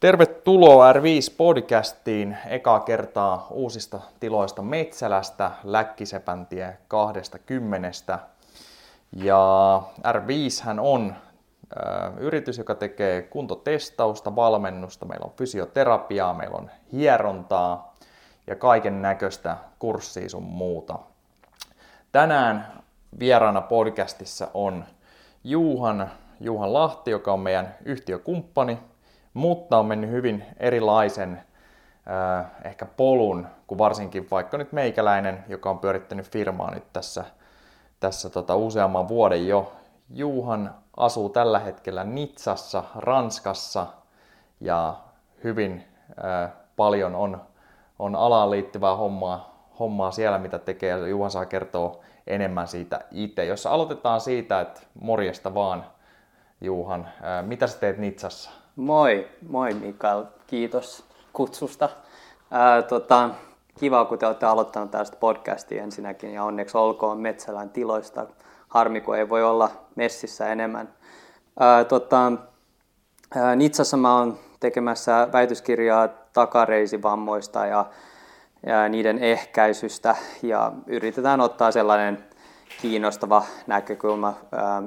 Tervetuloa R5-podcastiin ekaa kertaa uusista tiloista Metsälästä, Läkkisepäntie 20. Ja R5 hän on ö, yritys, joka tekee kuntotestausta, valmennusta, meillä on fysioterapiaa, meillä on hierontaa ja kaiken näköistä kurssia sun muuta. Tänään vieraana podcastissa on Juhan, Juhan Lahti, joka on meidän yhtiökumppani, mutta on mennyt hyvin erilaisen ehkä polun kuin varsinkin vaikka nyt meikäläinen, joka on pyörittänyt firmaa nyt tässä, tässä tota useamman vuoden jo. Juhan asuu tällä hetkellä Nitsassa, Ranskassa ja hyvin äh, paljon on, on alaan liittyvää hommaa, hommaa siellä, mitä tekee. Juhan saa kertoa enemmän siitä itse. Jos aloitetaan siitä, että morjesta vaan Juhan, äh, mitä sä teet Nitsassa? Moi, moi Mikael, kiitos kutsusta. Ää, tota, kiva, kun te olette aloittanut tästä podcastia ensinnäkin ja onneksi olkoon Metsälän tiloista. Harmi, kun ei voi olla messissä enemmän. Ää, tota, ää, Nitsassa mä oon tekemässä väitöskirjaa takareisivammoista ja, ja niiden ehkäisystä ja yritetään ottaa sellainen kiinnostava näkökulma ää,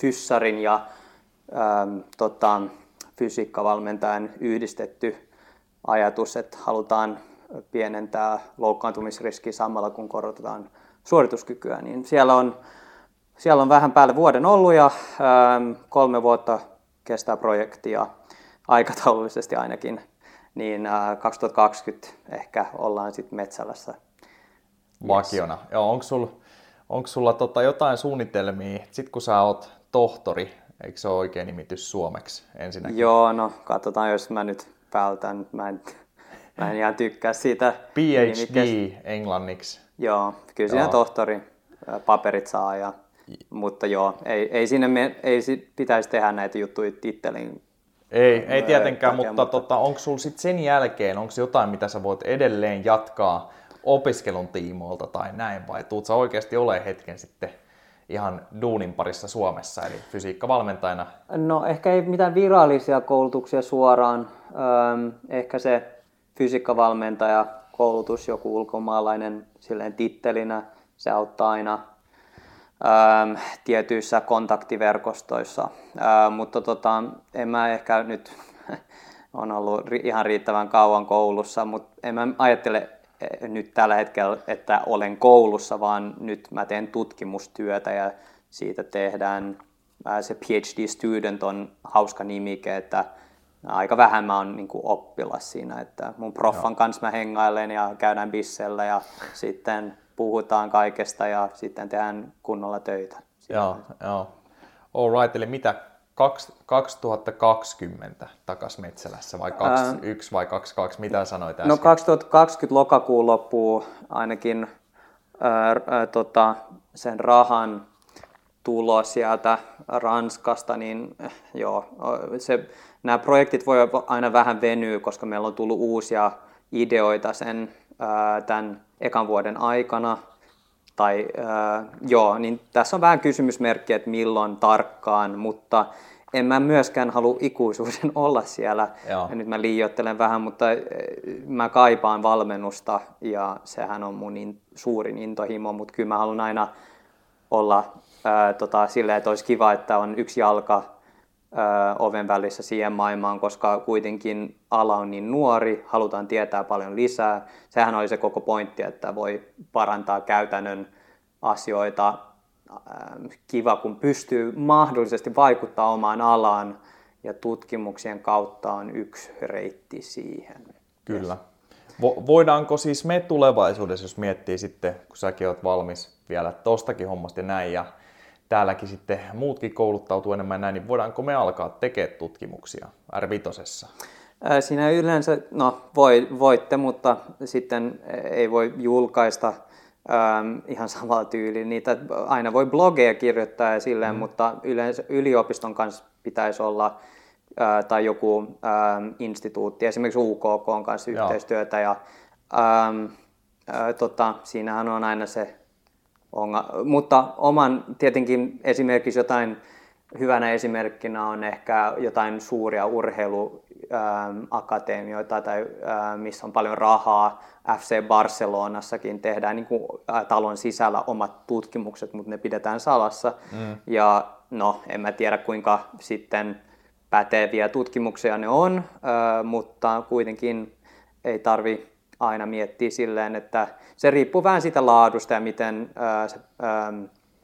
fyssarin ja ähm, tota, fysiikkavalmentajan yhdistetty ajatus, että halutaan pienentää loukkaantumisriskiä samalla kun korotetaan suorituskykyä, niin siellä on, siellä on vähän päälle vuoden ollut ja ähm, kolme vuotta kestää projekti ja aikataulullisesti ainakin, niin äh, 2020 ehkä ollaan sitten Metsälässä. Vakiona. Yes. Onko sulla onko sulla tota jotain suunnitelmia, sitten kun sä oot tohtori, Eikö se ole oikea nimitys suomeksi ensinnäkin? Joo, no katsotaan, jos mä nyt vältän. Mä en, mä en ihan tykkää siitä. PhD englanniksi. Joo, kyllä siinä tohtori paperit saa. Ja, mutta joo, ei, ei sinne me, ei pitäisi tehdä näitä juttuja tittelin ei, ei tietenkään, takia, mutta, mutta... Tota, onko sulla sitten sen jälkeen, onko jotain, mitä sä voit edelleen jatkaa opiskelun tiimoilta tai näin, vai tuut sä oikeasti ole hetken sitten ihan duunin parissa Suomessa, eli fysiikkavalmentajana? No ehkä ei mitään virallisia koulutuksia suoraan. Ehkä se fysiikkavalmentaja koulutus, joku ulkomaalainen silleen tittelinä, se auttaa aina öm, tietyissä kontaktiverkostoissa. Mutta tota, en mä ehkä nyt on ollut ihan riittävän kauan koulussa, mutta en mä ajattele nyt tällä hetkellä, että olen koulussa, vaan nyt mä teen tutkimustyötä ja siitä tehdään, se PhD student on hauska nimike, että aika vähän mä oon niin oppilas siinä, että mun proffan joo. kanssa mä hengailen ja käydään bissellä ja sitten puhutaan kaikesta ja sitten tehdään kunnolla töitä. Joo, joo. All right, eli mitä 2020 takas Metsälässä vai 21 vai 22, mitä sanoit äsken? No 2020 lokakuun loppuu ainakin ää, ää, tota, sen rahan tulo sieltä Ranskasta, niin joo, se, nämä projektit voi aina vähän venyä, koska meillä on tullut uusia ideoita sen ää, tämän ekan vuoden aikana. Tai ää, joo, niin tässä on vähän kysymysmerkki, että milloin tarkkaan, mutta en mä myöskään halua ikuisuuden olla siellä. Joo. Ja nyt mä liioittelen vähän, mutta eh, mä kaipaan valmennusta ja sehän on mun in, suurin intohimo, mutta kyllä mä haluan aina olla ää, tota, silleen, että olisi kiva, että on yksi jalka oven välissä siihen maailmaan, koska kuitenkin ala on niin nuori, halutaan tietää paljon lisää. Sehän oli se koko pointti, että voi parantaa käytännön asioita kiva, kun pystyy mahdollisesti vaikuttaa omaan alaan ja tutkimuksien kautta on yksi reitti siihen. Kyllä. Vo- voidaanko siis me tulevaisuudessa, jos miettii sitten, kun säkin olet valmis vielä tostakin hommasta ja näin, ja täälläkin sitten muutkin kouluttautuu enemmän näin, niin voidaanko me alkaa tekemään tutkimuksia R5? Äh, siinä yleensä, no voi, voitte, mutta sitten ei voi julkaista ähm, ihan samalla tyyliin. Niitä aina voi blogeja kirjoittaa ja silleen, mm. mutta yleensä yliopiston kanssa pitäisi olla äh, tai joku ähm, instituutti, esimerkiksi UKK on kanssa Joo. yhteistyötä ja ähm, äh, tota, siinähän on aina se onga. Mutta oman tietenkin esimerkiksi jotain hyvänä esimerkkinä on ehkä jotain suuria urheiluakatemioita tai missä on paljon rahaa. FC Barcelonassakin tehdään niin kuin talon sisällä omat tutkimukset, mutta ne pidetään salassa. Mm. Ja no, en mä tiedä kuinka sitten päteviä tutkimuksia ne on, mutta kuitenkin ei tarvi aina miettiä silleen, että se riippuu vähän siitä laadusta ja miten se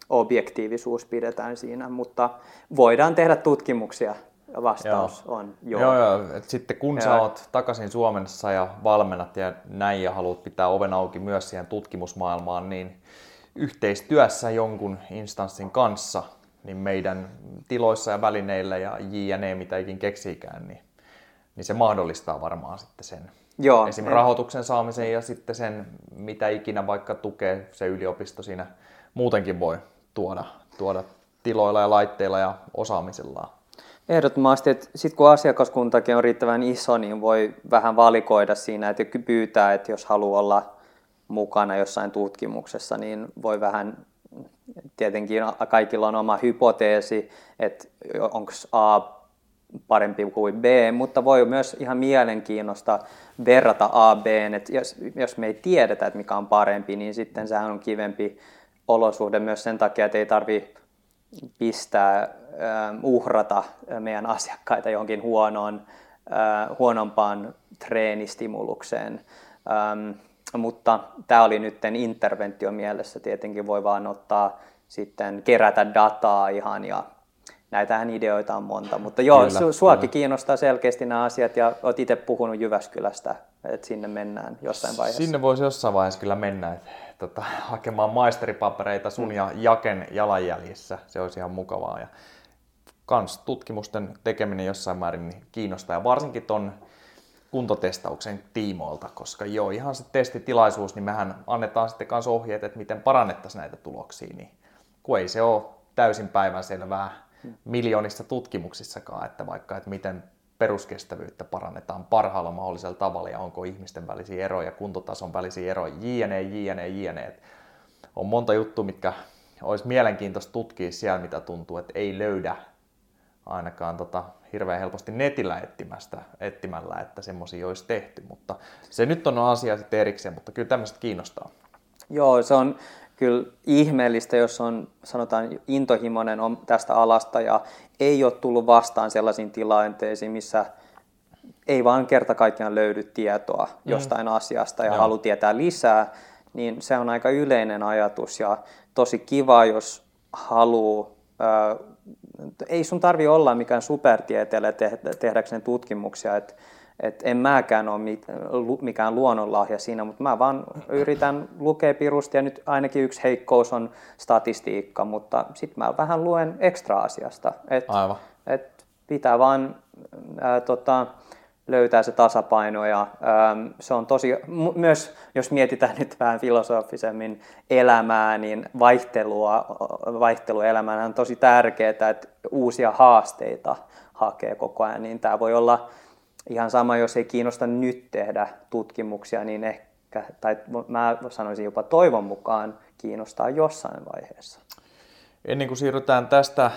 objektiivisuus pidetään siinä, mutta voidaan tehdä tutkimuksia. Vastaus joo. on joo. Joo, joo. Et sitten kun joo. sä oot takaisin Suomessa ja valmennat ja näin ja haluat pitää oven auki myös siihen tutkimusmaailmaan, niin yhteistyössä jonkun instanssin kanssa, niin meidän tiloissa ja välineillä ja jne, mitä ikin keksiikään, niin, niin se mahdollistaa varmaan sitten sen Joo, esim. rahoituksen saamisen ja sitten sen, mitä ikinä vaikka tukee se yliopisto siinä muutenkin voi tuoda, tuoda tiloilla ja laitteilla ja osaamisellaan. Ehdottomasti, että sitten kun asiakaskuntakin on riittävän iso, niin voi vähän valikoida siinä, että pyytää, että jos haluaa olla mukana jossain tutkimuksessa, niin voi vähän, tietenkin kaikilla on oma hypoteesi, että onko A parempi kuin B, mutta voi myös ihan mielenkiinnosta verrata A B, että jos, jos me ei tiedetä, että mikä on parempi, niin sitten sehän on kivempi olosuhde myös sen takia, että ei tarvi pistää, äh, uhrata meidän asiakkaita johonkin huonoon, äh, huonompaan treenistimulukseen. Ähm, mutta tämä oli nyt interventio mielessä, tietenkin voi vaan ottaa sitten kerätä dataa ihan ja näitähän ideoita on monta, mutta joo, kyllä, su- suakin kyllä. kiinnostaa selkeästi nämä asiat ja olet itse puhunut Jyväskylästä, että sinne mennään jossain vaiheessa. Sinne voisi jossain vaiheessa kyllä mennä, että tota, hakemaan maisteripapereita sun mm. ja Jaken jalanjäljissä. Se olisi ihan mukavaa. Ja kans tutkimusten tekeminen jossain määrin niin kiinnostaa. Ja varsinkin ton kuntotestauksen tiimoilta, koska joo, ihan se testitilaisuus, niin mehän annetaan sitten kans ohjeet, että miten parannettaisiin näitä tuloksia, niin kun ei se ole täysin päivänselvää. Miljoonissa tutkimuksissakaan, että vaikka, että miten peruskestävyyttä parannetaan parhaalla mahdollisella tavalla ja onko ihmisten välisiä eroja, kuntotason välisiä eroja, jne, jne, jne. On monta juttua, mitkä olisi mielenkiintoista tutkia siellä, mitä tuntuu, että ei löydä ainakaan tota, hirveän helposti netillä etsimästä, etsimällä, että semmoisia olisi tehty. Mutta se nyt on asia sitten erikseen, mutta kyllä tämmöistä kiinnostaa. Joo, se on kyllä ihmeellistä, jos on sanotaan intohimoinen on tästä alasta ja ei ole tullut vastaan sellaisiin tilanteisiin, missä ei vaan kerta kaikkiaan löydy tietoa mm. jostain mm. asiasta ja halu tietää lisää, niin se on aika yleinen ajatus ja tosi kiva, jos haluaa ei sun tarvi olla mikään supertieteilijä tehdäkseen tutkimuksia, että et en mäkään ole mikään luonnonlahja siinä, mutta mä vaan yritän lukea pirusti ja nyt ainakin yksi heikkous on statistiikka, mutta sitten mä vähän luen ekstra asiasta. Et, Aivan. Et pitää vaan ää, tota, löytää se tasapaino ja ää, se on tosi, myös jos mietitään nyt vähän filosofisemmin elämää, niin vaihtelua, vaihteluelämään on tosi tärkeää, että uusia haasteita hakee koko ajan, niin tämä voi olla ihan sama, jos ei kiinnosta nyt tehdä tutkimuksia, niin ehkä, tai mä sanoisin jopa toivon mukaan, kiinnostaa jossain vaiheessa. Ennen kuin siirrytään tästä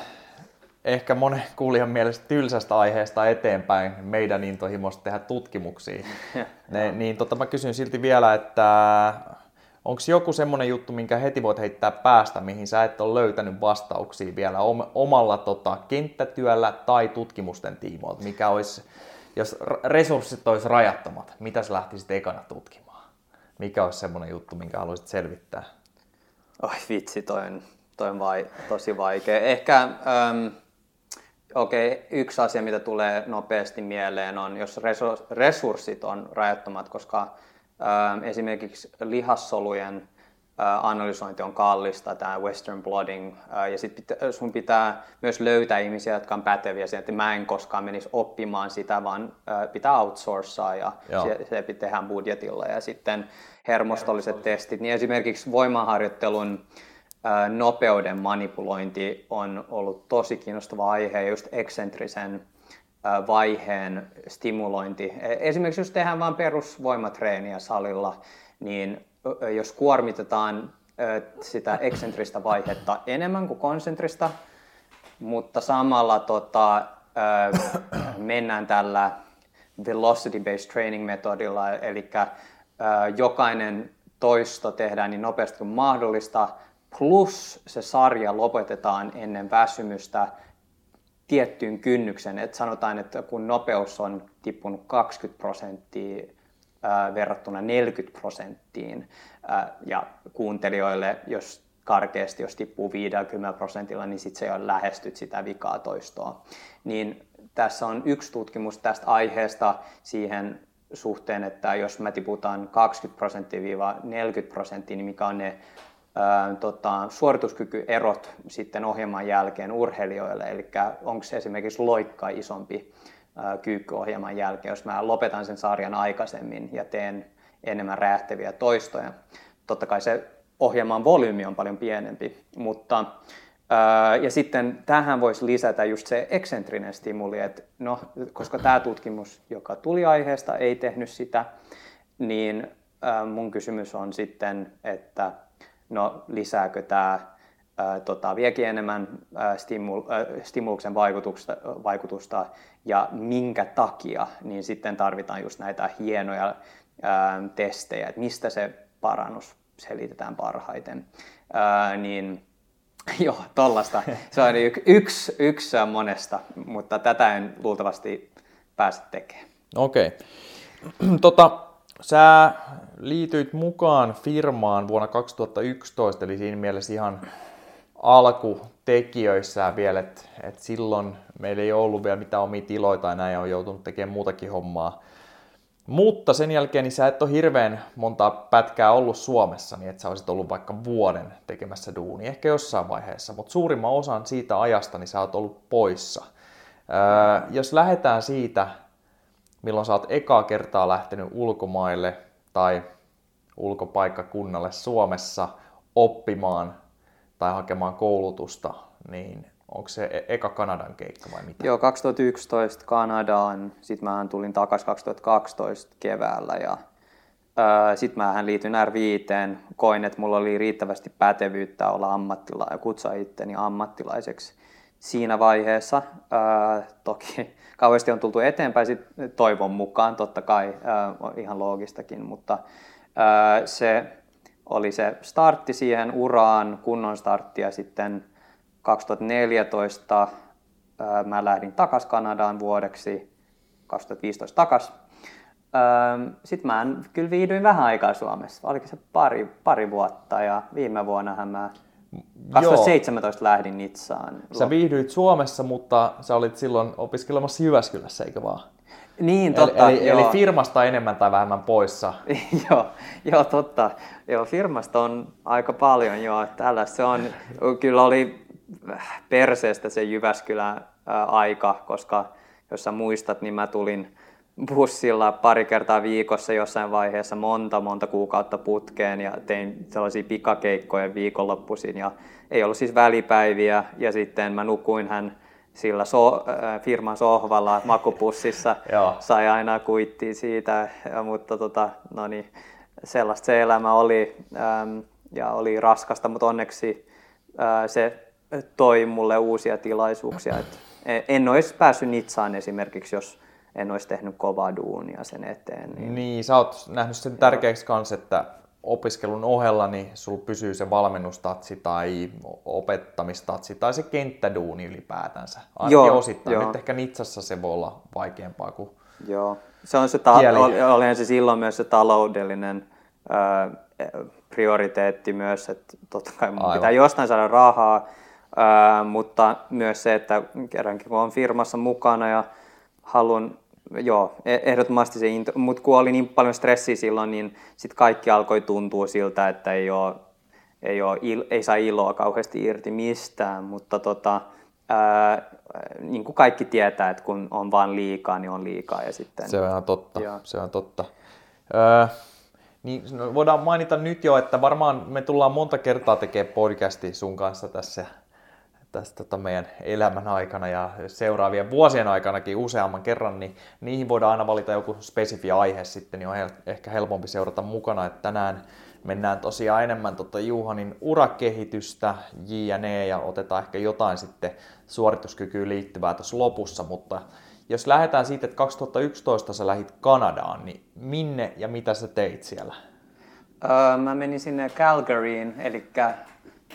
ehkä monen kuulijan mielestä tylsästä aiheesta eteenpäin, meidän intohimosta tehdä tutkimuksia, ne, niin tota, mä kysyn silti vielä, että onko joku semmoinen juttu, minkä heti voit heittää päästä, mihin sä et ole löytänyt vastauksia vielä omalla tota, kenttätyöllä tai tutkimusten tiimoilta, mikä olisi jos resurssit olisi rajattomat, mitä sä lähtisit ekana tutkimaan? Mikä olisi semmoinen juttu, minkä haluaisit selvittää? Oi vitsi, toi on, toi on vai, tosi vaikea. Ehkä okei, okay, yksi asia, mitä tulee nopeasti mieleen on, jos resurssit on rajattomat, koska ähm, esimerkiksi lihassolujen analysointi on kallista, tämä western blotting, ja sitten sun pitää myös löytää ihmisiä, jotka on päteviä siihen, että mä en koskaan menisi oppimaan sitä, vaan pitää outsourcea ja se, se tehdään budjetilla. Ja sitten hermostolliset testit, niin esimerkiksi voimaharjoittelun nopeuden manipulointi on ollut tosi kiinnostava aihe, ja just eksentrisen vaiheen stimulointi. E, esimerkiksi jos tehdään vain perusvoimatreeniä salilla, niin jos kuormitetaan sitä eksentristä vaihetta enemmän kuin konsentrista, mutta samalla tota, mennään tällä velocity-based training-metodilla, eli jokainen toisto tehdään niin nopeasti kuin mahdollista, plus se sarja lopetetaan ennen väsymystä tiettyyn kynnyksen. Et sanotaan, että kun nopeus on tippunut 20 prosenttia verrattuna 40 prosenttiin, ja kuuntelijoille, jos karkeasti, jos tippuu 50 prosentilla, niin sitten se jo lähestyt sitä vikaa toistoa. Niin tässä on yksi tutkimus tästä aiheesta siihen suhteen, että jos mä tiputaan 20 prosenttia 40 prosenttia, niin mikä on ne ää, tota, suorituskykyerot sitten ohjelman jälkeen urheilijoille, eli onko esimerkiksi loikka isompi kyykkyohjelman jälkeen, jos mä lopetan sen sarjan aikaisemmin ja teen enemmän räjähtäviä toistoja. Totta kai se ohjelman volyymi on paljon pienempi, mutta ja sitten tähän voisi lisätä just se eksentrinen stimuli, että no, koska tämä tutkimus, joka tuli aiheesta, ei tehnyt sitä, niin mun kysymys on sitten, että no lisääkö tämä tota, viekin enemmän stimul, stimuluksen vaikutusta, vaikutusta ja minkä takia, niin sitten tarvitaan just näitä hienoja ää, testejä, että mistä se parannus selitetään parhaiten. Ää, niin Joo, tollasta. Se on y- yksi, yksi monesta, mutta tätä en luultavasti pääse tekemään. Okei. Okay. Tota, sä liityit mukaan firmaan vuonna 2011, eli siinä mielessä ihan alkutekijöissä vielä, että et silloin meillä ei ollut vielä mitään omia tiloja tai näin, on joutunut tekemään muutakin hommaa mutta sen jälkeen niin sä et ole hirveän monta pätkää ollut Suomessa, niin että sä olisit ollut vaikka vuoden tekemässä duunia, ehkä jossain vaiheessa, mutta suurimman osan siitä ajasta niin sä oot ollut poissa. Öö, jos lähdetään siitä, milloin sä oot ekaa kertaa lähtenyt ulkomaille tai ulkopaikkakunnalle Suomessa oppimaan tai hakemaan koulutusta, niin Onko se e- eka Kanadan keikka vai mitä? Joo, 2011 Kanadaan, sitten mä tulin takaisin 2012 keväällä ja sitten mä liityin R5, koin, että mulla oli riittävästi pätevyyttä olla ammattila- ja kutsua itteni ammattilaiseksi siinä vaiheessa. Toki kauheasti on tultu eteenpäin sit toivon mukaan, totta kai ihan loogistakin, mutta se oli se startti siihen uraan, kunnon startti ja sitten 2014 mä lähdin takaisin Kanadaan vuodeksi, 2015 takaisin. Sitten mä kyllä viihdyin vähän aikaa Suomessa, oliko se pari, pari vuotta ja viime vuonnahan mä 2017 Joo. lähdin Nitsaan. Sä viihdyit Suomessa, mutta sä olit silloin opiskelemassa Jyväskylässä, eikö vaan? Niin, totta. Eli, eli, eli firmasta enemmän tai vähemmän poissa. joo, joo, totta. Joo, firmasta on aika paljon, joo. Tällä se on, kyllä oli perseestä se Jyväskylän aika, koska jos sä muistat, niin mä tulin bussilla pari kertaa viikossa jossain vaiheessa monta monta kuukautta putkeen ja tein sellaisia pikakeikkoja viikonloppuisin ja ei ollut siis välipäiviä ja sitten mä nukuin hän sillä so, äh, firman sohvalla makupussissa, sai aina kuittia siitä, ja, mutta tota, no niin, sellaista se elämä oli ähm, ja oli raskasta, mutta onneksi äh, se toi mulle uusia tilaisuuksia. Et en olisi päässyt Nitsaan esimerkiksi, jos en olisi tehnyt kovaa duunia sen eteen. Niin, niin sä oot nähnyt sen tärkeäksi kanssa, että opiskelun ohella niin sulla pysyy se valmennustatsi tai opettamistatsi tai se kenttäduuni ylipäätänsä. Ainakin joo, osittain. Joo. Nyt ehkä Nitsassa se voi olla vaikeampaa kuin Joo, se on se, ta- oli, se silloin myös se taloudellinen ää, prioriteetti myös, että totta kai mun pitää jostain saada rahaa, Ää, mutta myös se, että kerrankin kun on firmassa mukana ja haluan, joo, e- ehdottomasti se into, mutta kun oli niin paljon stressiä silloin, niin sitten kaikki alkoi tuntua siltä, että ei, ole, ei, ole, ei saa iloa kauheasti irti mistään, mutta tota, ää, niin kuin kaikki tietää, että kun on vain liikaa, niin on liikaa. Ja sitten, se on ihan totta, joo. se on totta. Öö, niin, no voidaan mainita nyt jo, että varmaan me tullaan monta kertaa tekemään podcasti sun kanssa tässä tässä tota meidän elämän aikana ja seuraavien vuosien aikanakin useamman kerran, niin niihin voidaan aina valita joku spesifi aihe sitten, niin on ehkä helpompi seurata mukana. Että tänään mennään tosiaan enemmän tota Juhanin urakehitystä, JNE, ja otetaan ehkä jotain sitten suorituskykyyn liittyvää tuossa lopussa, mutta jos lähdetään siitä, että 2011 sä lähit Kanadaan, niin minne ja mitä sä teit siellä? Öö, mä menin sinne Calgaryin, eli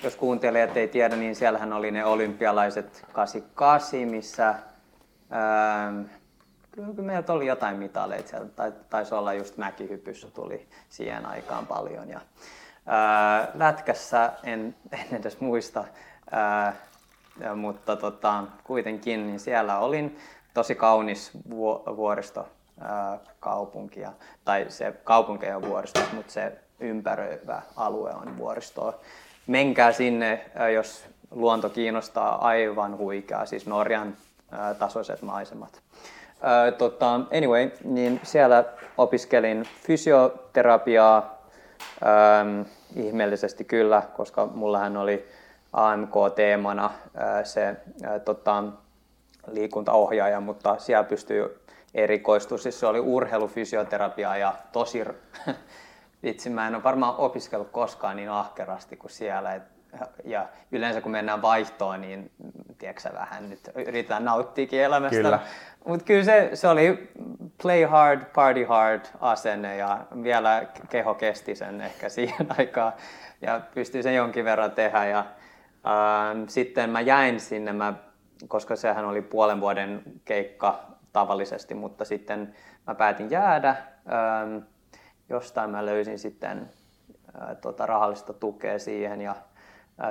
jos kuuntelijat ei tiedä, niin siellähän oli ne olympialaiset 88, missä öö, kyllä meiltä oli jotain mitaleita siellä, tai, taisi olla just mäkihypyssä tuli siihen aikaan paljon. Ja, ää, lätkässä en, en edes muista, ää, ja, mutta tota, kuitenkin niin siellä olin tosi kaunis vuoristo ää, kaupunki, tai se kaupunki on vuoristo, mutta se ympäröivä alue on vuoristoa. Menkää sinne, jos luonto kiinnostaa aivan huikeaa, siis Norjan tasoiset maisemat. Tota, anyway, niin siellä opiskelin fysioterapiaa ihmeellisesti kyllä, koska mullahan oli AMK-teemana se ää, tota, liikuntaohjaaja, mutta siellä pystyy erikoistumaan. Siis se oli urheilufysioterapia ja tosi... Vitsi, mä en ole varmaan opiskellut koskaan niin ahkerasti kuin siellä. Et ja yleensä kun mennään vaihtoon, niin tiedätkö vähän nyt yritetään nauttiakin elämästä. Kyllä. Mutta kyllä se, se oli play hard, party hard asenne ja vielä keho kesti sen ehkä siihen aikaan ja pystyi sen jonkin verran tehdä. Ja, ähm, sitten mä jäin sinne, mä, koska sehän oli puolen vuoden keikka tavallisesti, mutta sitten mä päätin jäädä. Ähm, jostain mä löysin sitten äh, tota, rahallista tukea siihen ja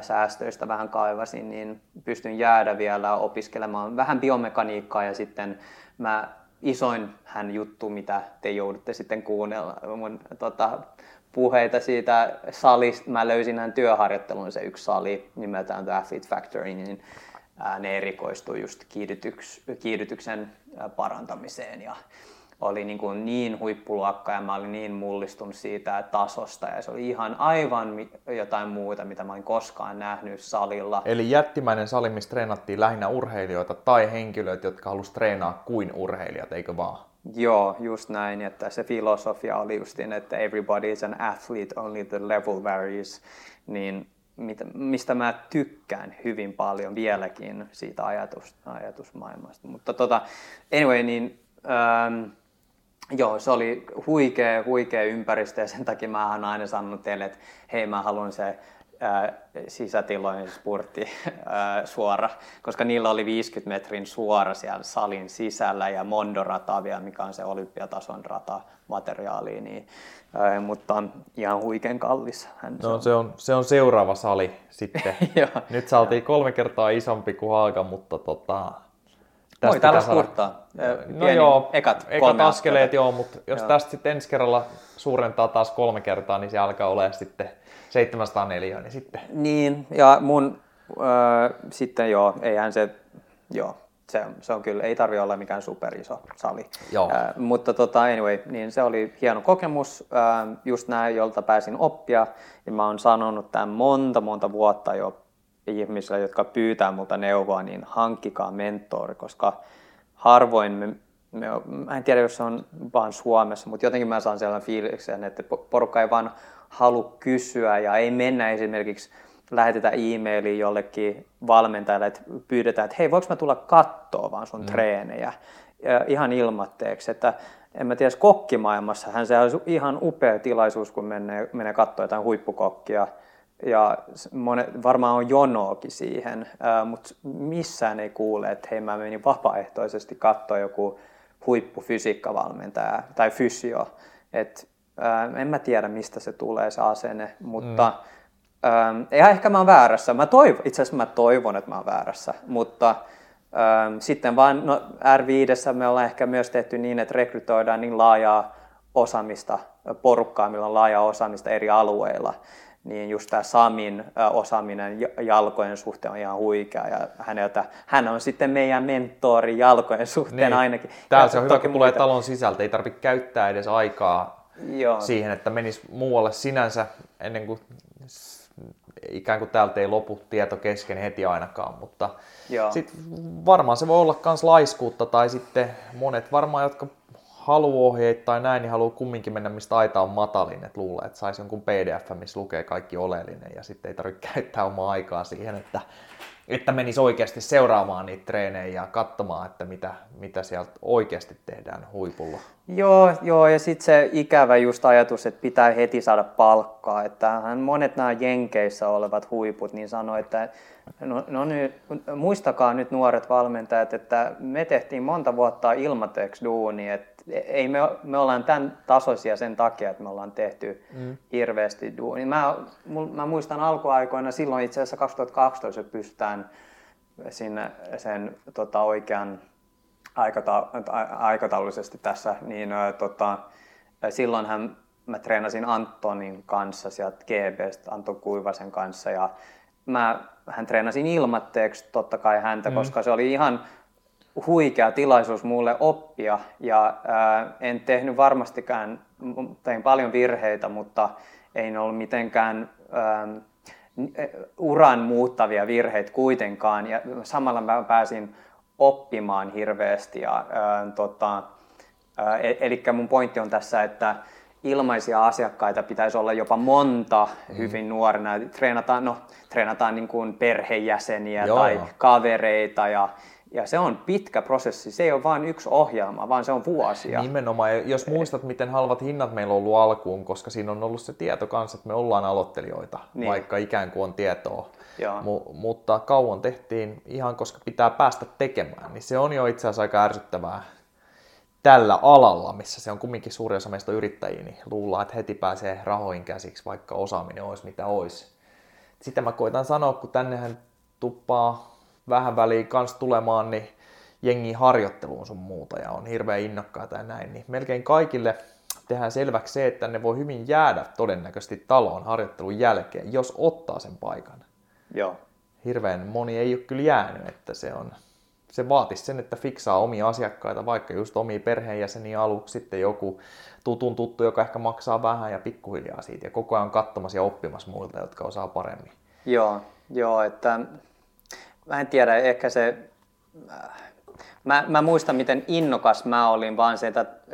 säästöistä vähän kaivasin, niin pystyn jäädä vielä opiskelemaan vähän biomekaniikkaa ja sitten mä isoin hän juttu, mitä te joudutte sitten kuunnella, mun tota, puheita siitä salista. Mä löysin hän työharjoittelun se yksi sali nimeltään The Athlete Factory, niin ää, ne erikoistui just kiihdytyks, kiihdytyksen parantamiseen ja oli niin, kuin niin huippuluokka ja mä olin niin mullistunut siitä tasosta ja se oli ihan aivan jotain muuta, mitä mä olin koskaan nähnyt salilla. Eli jättimäinen sali, missä treenattiin lähinnä urheilijoita tai henkilöitä, jotka halusivat treenaa kuin urheilijat, eikö vaan? Joo, just näin, että se filosofia oli justin, että everybody is an athlete, only the level varies, niin mistä mä tykkään hyvin paljon vieläkin siitä ajatus, ajatusmaailmasta. Mutta tota, anyway, niin ähm, Joo, se oli huikea, huikea ympäristö ja sen takia mä oon aina sanonut teille, että hei mä haluan se ää, sisätilojen spurtti ää, suora, koska niillä oli 50 metrin suora siellä salin sisällä ja Mondo-rata vielä, mikä on se olympiatason rata materiaali, niin, ää, mutta ihan huikean kallis. Hän no, se, on. Se, on, se on seuraava sali sitten. Nyt saatiin kolme kertaa isompi kuin Haaga, mutta tota, Tästä täällä spurttaa. No joo, ekat, ekat askeleet joo, mutta jos joo. tästä sitten ensi kerralla suurentaa taas kolme kertaa, niin se alkaa olla sitten 704, niin sitten. Niin, ja mun äh, sitten joo, eihän se, joo, se, se on kyllä, ei tarvi olla mikään superiso sali. Joo. Äh, mutta tota, anyway, niin se oli hieno kokemus, äh, just näin, jolta pääsin oppia. Ja mä oon sanonut tämän monta, monta vuotta jo ihmisille, jotka pyytää multa neuvoa, niin hankkikaa mentori, koska harvoin me, me, mä en tiedä, jos se on vaan Suomessa, mutta jotenkin mä saan sellainen fiiliksen, että porukka ei vaan halua kysyä ja ei mennä esimerkiksi lähetetä e-mailia jollekin valmentajalle, että pyydetään, että hei, voiko mä tulla kattoa vaan sun mm. treenejä ja ihan ilmatteeksi, että en mä tiedä, kokkimaailmassa hän se on ihan upea tilaisuus, kun menee, menee katsoa jotain huippukokkia, ja monet, varmaan on jonoakin siihen, mutta missään ei kuule, että hei mä menin vapaaehtoisesti katsoa joku huippufysiikkavalmentaja tai fysio. Et, ää, en mä tiedä mistä se tulee se asenne, mutta mm. ää, ja ehkä mä oon väärässä. Mä toivon, itse asiassa mä toivon, että mä oon väärässä, mutta ää, sitten vaan no, R5 me ollaan ehkä myös tehty niin, että rekrytoidaan niin laajaa osaamista, porukkaa, millä on laajaa osaamista eri alueilla niin just tämä Samin osaaminen jalkojen suhteen on ihan huikea ja häneltä, hän on sitten meidän mentori jalkojen suhteen niin. ainakin. Täällä se on hyvä, kun tulee talon sisältä, ei tarvitse käyttää edes aikaa Joo. siihen, että menisi muualle sinänsä ennen kuin ikään kuin täältä ei lopu tieto kesken heti ainakaan, mutta sitten varmaan se voi olla myös laiskuutta tai sitten monet varmaan, jotka haluohjeet tai näin, niin haluaa kumminkin mennä, mistä aita on matalin, että luulee, että saisi jonkun pdf, missä lukee kaikki oleellinen ja sitten ei tarvitse käyttää omaa aikaa siihen, että, että menisi oikeasti seuraamaan niitä treenejä ja katsomaan, että mitä, mitä sieltä oikeasti tehdään huipulla. Joo, joo ja sitten se ikävä just ajatus, että pitää heti saada palkkaa. Että monet nämä Jenkeissä olevat huiput niin sanoo, että no, no nyt, muistakaa nyt nuoret valmentajat, että me tehtiin monta vuotta ilmateks duuni, että ei me, me ollaan tämän tasoisia sen takia, että me ollaan tehty mm. hirveästi duuni. Mä, mä muistan alkuaikoina silloin itse asiassa 2012, että pystytään sinne sen tota, oikean aikata, aikataulullisesti tässä, niin ä, tota, silloinhan mä treenasin Antonin kanssa sieltä GBstä, Anton Kuivasen kanssa ja mä, hän treenasin ilmatteeksi totta kai häntä, mm. koska se oli ihan huikea tilaisuus mulle oppia ja ää, en tehnyt varmastikään, tein paljon virheitä, mutta ei ollut mitenkään ää, uran muuttavia virheitä kuitenkaan ja samalla mä pääsin oppimaan hirveästi. Ja, ää, tota, ää, e, eli mun pointti on tässä, että ilmaisia asiakkaita pitäisi olla jopa monta mm. hyvin nuorena. Treenataan, no, treenataan niin kuin perhejäseniä Joo. tai kavereita ja, ja se on pitkä prosessi. Se ei ole vain yksi ohjelma, vaan se on vuosia. Nimenomaan. Jos muistat, miten halvat hinnat meillä on ollut alkuun, koska siinä on ollut se tieto kanssa, että me ollaan aloittelijoita, niin. vaikka ikään kuin on tietoa. M- mutta kauan tehtiin ihan, koska pitää päästä tekemään, niin se on jo itse asiassa aika ärsyttävää tällä alalla, missä se on kumminkin suuri osa meistä yrittäjiä, niin luullaan, että heti pääsee rahoihin käsiksi, vaikka osaaminen olisi mitä olisi. Sitä mä koitan sanoa, kun tännehän tuppaa vähän väliin kanssa tulemaan, niin jengi harjoitteluun sun muuta ja on hirveän innokkaita ja näin, niin melkein kaikille tehdään selväksi se, että ne voi hyvin jäädä todennäköisesti taloon harjoittelun jälkeen, jos ottaa sen paikan. Joo. Hirveän moni ei ole kyllä jäänyt, että se on, se vaatisi sen, että fiksaa omia asiakkaita, vaikka just omia perheenjäseniä aluksi, sitten joku tutun tuttu, joka ehkä maksaa vähän ja pikkuhiljaa siitä ja koko ajan katsomassa ja oppimassa muilta, jotka osaa paremmin. Joo, joo että mä en tiedä, ehkä se, mä, mä muistan miten innokas mä olin vaan sen,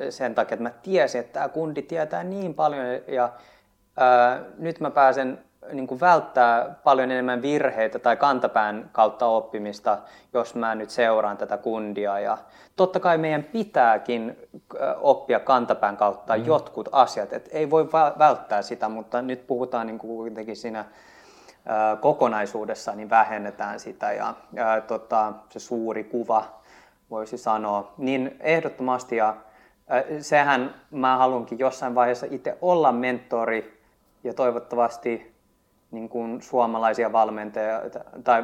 sen takia, että mä tiesin, että tämä kundi tietää niin paljon ja ää, nyt mä pääsen niin kuin välttää paljon enemmän virheitä tai kantapään kautta oppimista, jos mä nyt seuraan tätä kundia. Ja totta kai meidän pitääkin oppia kantapään kautta mm. jotkut asiat, et ei voi välttää sitä, mutta nyt puhutaan niin kuin kuitenkin siinä kokonaisuudessa, niin vähennetään sitä ja, ja tota, se suuri kuva voisi sanoa. Niin ehdottomasti ja sehän mä haluankin jossain vaiheessa itse olla mentori ja toivottavasti niin kuin suomalaisia valmentajia tai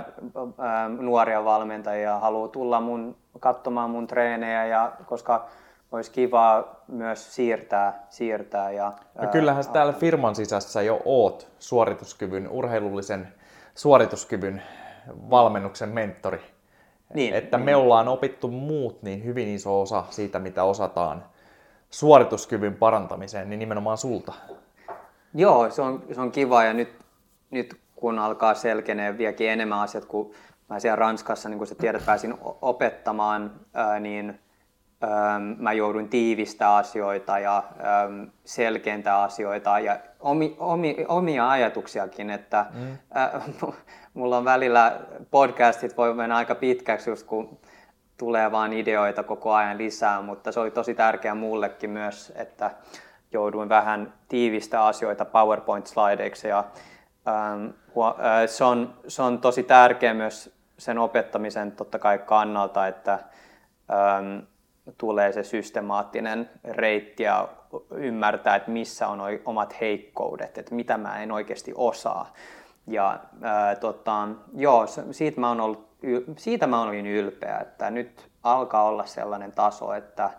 ää, nuoria valmentajia haluaa tulla mun, katsomaan mun treenejä, ja, koska olisi kivaa myös siirtää. siirtää ja, ja kyllähän ää, täällä firman sisässä jo oot suorituskyvyn, urheilullisen suorituskyvyn valmennuksen mentori. Niin, että niin. me ollaan opittu muut niin hyvin iso osa siitä, mitä osataan suorituskyvyn parantamiseen, niin nimenomaan sulta. Joo, se on, se on kiva ja nyt nyt kun alkaa selkenee vieläkin enemmän asiat, kun mä siellä Ranskassa, niin kuin sä tiedät, pääsin opettamaan, ää, niin ää, mä jouduin tiivistä asioita ja ää, selkentää asioita ja omi, omi, omia ajatuksiakin, että mm. ää, mulla on välillä podcastit voi mennä aika pitkäksi, just kun tulee vaan ideoita koko ajan lisää, mutta se oli tosi tärkeää mullekin myös, että jouduin vähän tiivistä asioita PowerPoint-slideiksi ja se, on, se on tosi tärkeä myös sen opettamisen totta kai kannalta, että ähm, tulee se systemaattinen reitti ja ymmärtää, että missä on omat heikkoudet, että mitä mä en oikeasti osaa. Ja ää, äh, tota, joo, siitä mä, on ollut, siitä mä olin ylpeä, että nyt alkaa olla sellainen taso, että,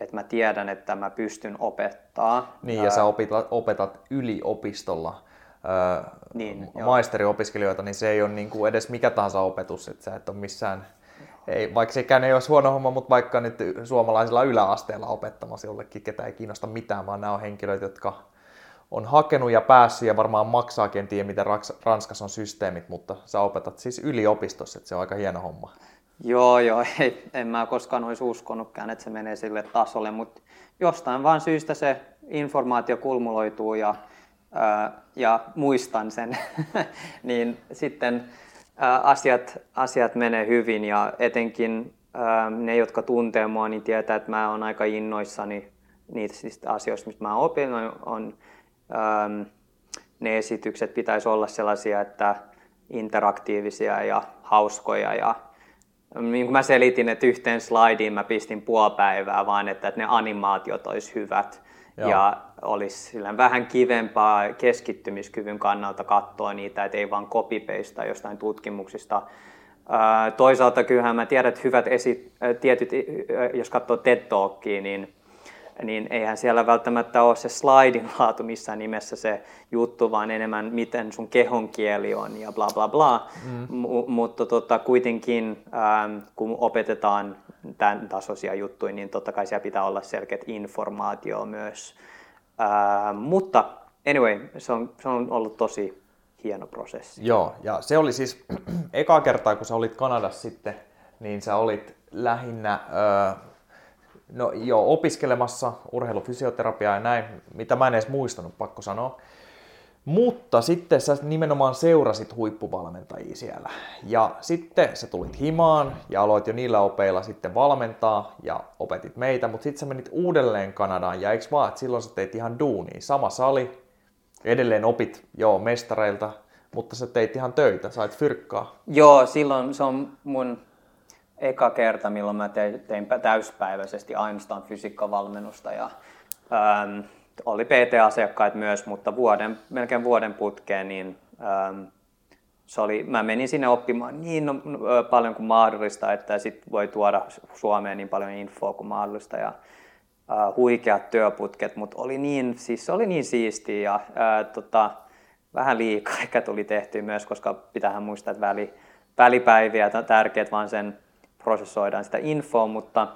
että mä tiedän, että mä pystyn opettaa. Niin, ja sä opetat, opetat yliopistolla niin, maisteriopiskelijoita, niin se ei ole niin kuin edes mikä tahansa opetus, että sä et ole missään, ei, vaikka sekään ei olisi huono homma, mutta vaikka nyt suomalaisilla yläasteella opettamassa jollekin, ketä ei kiinnosta mitään, vaan nämä on henkilöitä, jotka on hakenut ja päässyt ja varmaan maksaa, en tiedä miten Ranskassa on systeemit, mutta sä opetat siis yliopistossa, että se on aika hieno homma. Joo, joo, ei, en mä koskaan olisi uskonutkaan, että se menee sille tasolle, mutta jostain vaan syystä se informaatio kulmuloituu ja, ja muistan sen, niin sitten asiat, asiat menee hyvin ja etenkin ne, jotka tuntee mua, niin tietää, että mä oon aika innoissani niistä asioista, mistä mä opin, on, ne esitykset pitäisi olla sellaisia, että interaktiivisia ja hauskoja ja niin kuin mä selitin, että yhteen slaidiin mä pistin puoli päivää vaan, että, ne animaatiot olisi hyvät Joo. ja olisi sillä vähän kivempaa keskittymiskyvyn kannalta katsoa niitä, että ei vaan copy-paste jostain tutkimuksista. Toisaalta kyllähän mä tiedän, että hyvät esi- tietyt, jos katsoo TED Talkia, niin niin eihän siellä välttämättä ole se slaidin laatu missään nimessä se juttu, vaan enemmän miten sun kehon kieli on ja bla bla bla. Mm. M- mutta tota, kuitenkin ähm, kun opetetaan tämän tasoisia juttuja, niin totta kai siellä pitää olla selkeät informaatio myös. Mutta anyway, se on, se on ollut tosi hieno prosessi. Joo, ja se oli siis eka kertaa, kun sä olit Kanadassa sitten, niin sä olit lähinnä... Äh, No joo, opiskelemassa urheilufysioterapiaa ja näin, mitä mä en edes muistanut, pakko sanoa. Mutta sitten sä nimenomaan seurasit huippuvalmentajia siellä. Ja sitten sä tulit himaan ja aloit jo niillä opeilla sitten valmentaa ja opetit meitä, mutta sitten sä menit uudelleen Kanadaan ja eikö vaan, että silloin sä teit ihan duunia. Sama sali, edelleen opit joo mestareilta, mutta sä teit ihan töitä, sait fyrkkaa. Joo, silloin se on mun eka kerta, milloin mä tein täyspäiväisesti ainoastaan fysiikkavalmennusta ja ähm, oli PT-asiakkaat myös, mutta vuoden, melkein vuoden putkeen, niin ähm, se oli, mä menin sinne oppimaan niin no, paljon kuin mahdollista, että sit voi tuoda Suomeen niin paljon infoa kuin mahdollista ja äh, huikeat työputket, mutta oli niin, siis se oli niin siistiä ja äh, tota, vähän liikaa ehkä tuli tehty myös, koska pitäähän muistaa, että väli, välipäiviä tärkeät vaan sen prosessoidaan sitä infoa, mutta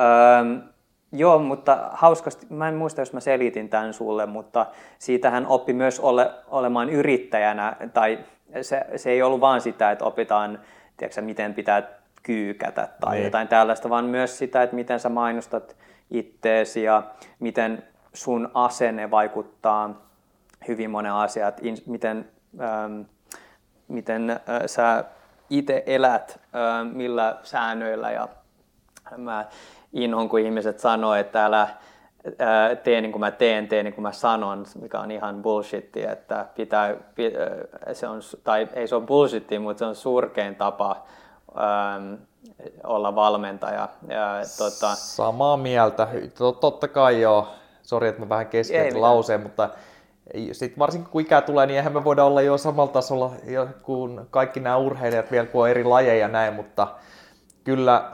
öö, Joo, mutta hauskasti, mä en muista, jos mä selitin tämän sulle, mutta siitä hän oppi myös ole, olemaan yrittäjänä, tai se, se ei ollut vaan sitä, että opitaan, tiedätkö, miten pitää kyykätä tai niin. jotain tällaista, vaan myös sitä, että miten sä mainostat itteesi ja miten sun asenne vaikuttaa hyvin monen asiat, miten, ähm, miten äh, sä itse elät, millä säännöillä ja mä inhon, kun ihmiset sanoo, että älä tee niin kuin mä teen, tee niin kuin mä sanon, mikä on ihan bullshit, että pitää, se on, tai ei se ole bullshit, mutta se on surkein tapa ähm, olla valmentaja. Ja, tota... Samaa mieltä, totta kai joo. Sori, että mä vähän keskeytin lauseen, mutta sitten varsinkin kun ikää tulee, niin eihän me voida olla jo samalla tasolla kuin kaikki nämä urheilijat vielä, kun on eri lajeja näin, mutta kyllä,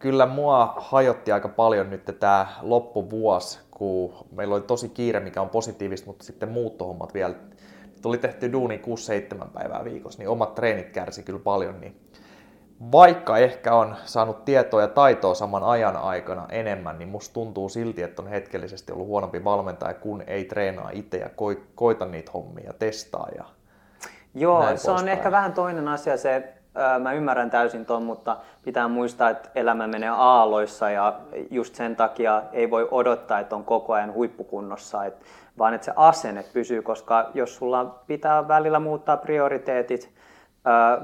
kyllä mua hajotti aika paljon nyt tämä loppuvuosi, kun meillä oli tosi kiire, mikä on positiivista, mutta sitten muuttohommat vielä. Tuli tehty duuni 6-7 päivää viikossa, niin omat treenit kärsi kyllä paljon, niin vaikka ehkä on saanut tietoa ja taitoa saman ajan aikana enemmän, niin musta tuntuu silti, että on hetkellisesti ollut huonompi valmentaja, kun ei treenaa itse ja koita niitä hommia ja testaa. Ja Joo, se on päin. ehkä vähän toinen asia se, mä ymmärrän täysin ton, mutta pitää muistaa, että elämä menee aalloissa ja just sen takia ei voi odottaa, että on koko ajan huippukunnossa, et, vaan että se asenne pysyy, koska jos sulla pitää välillä muuttaa prioriteetit,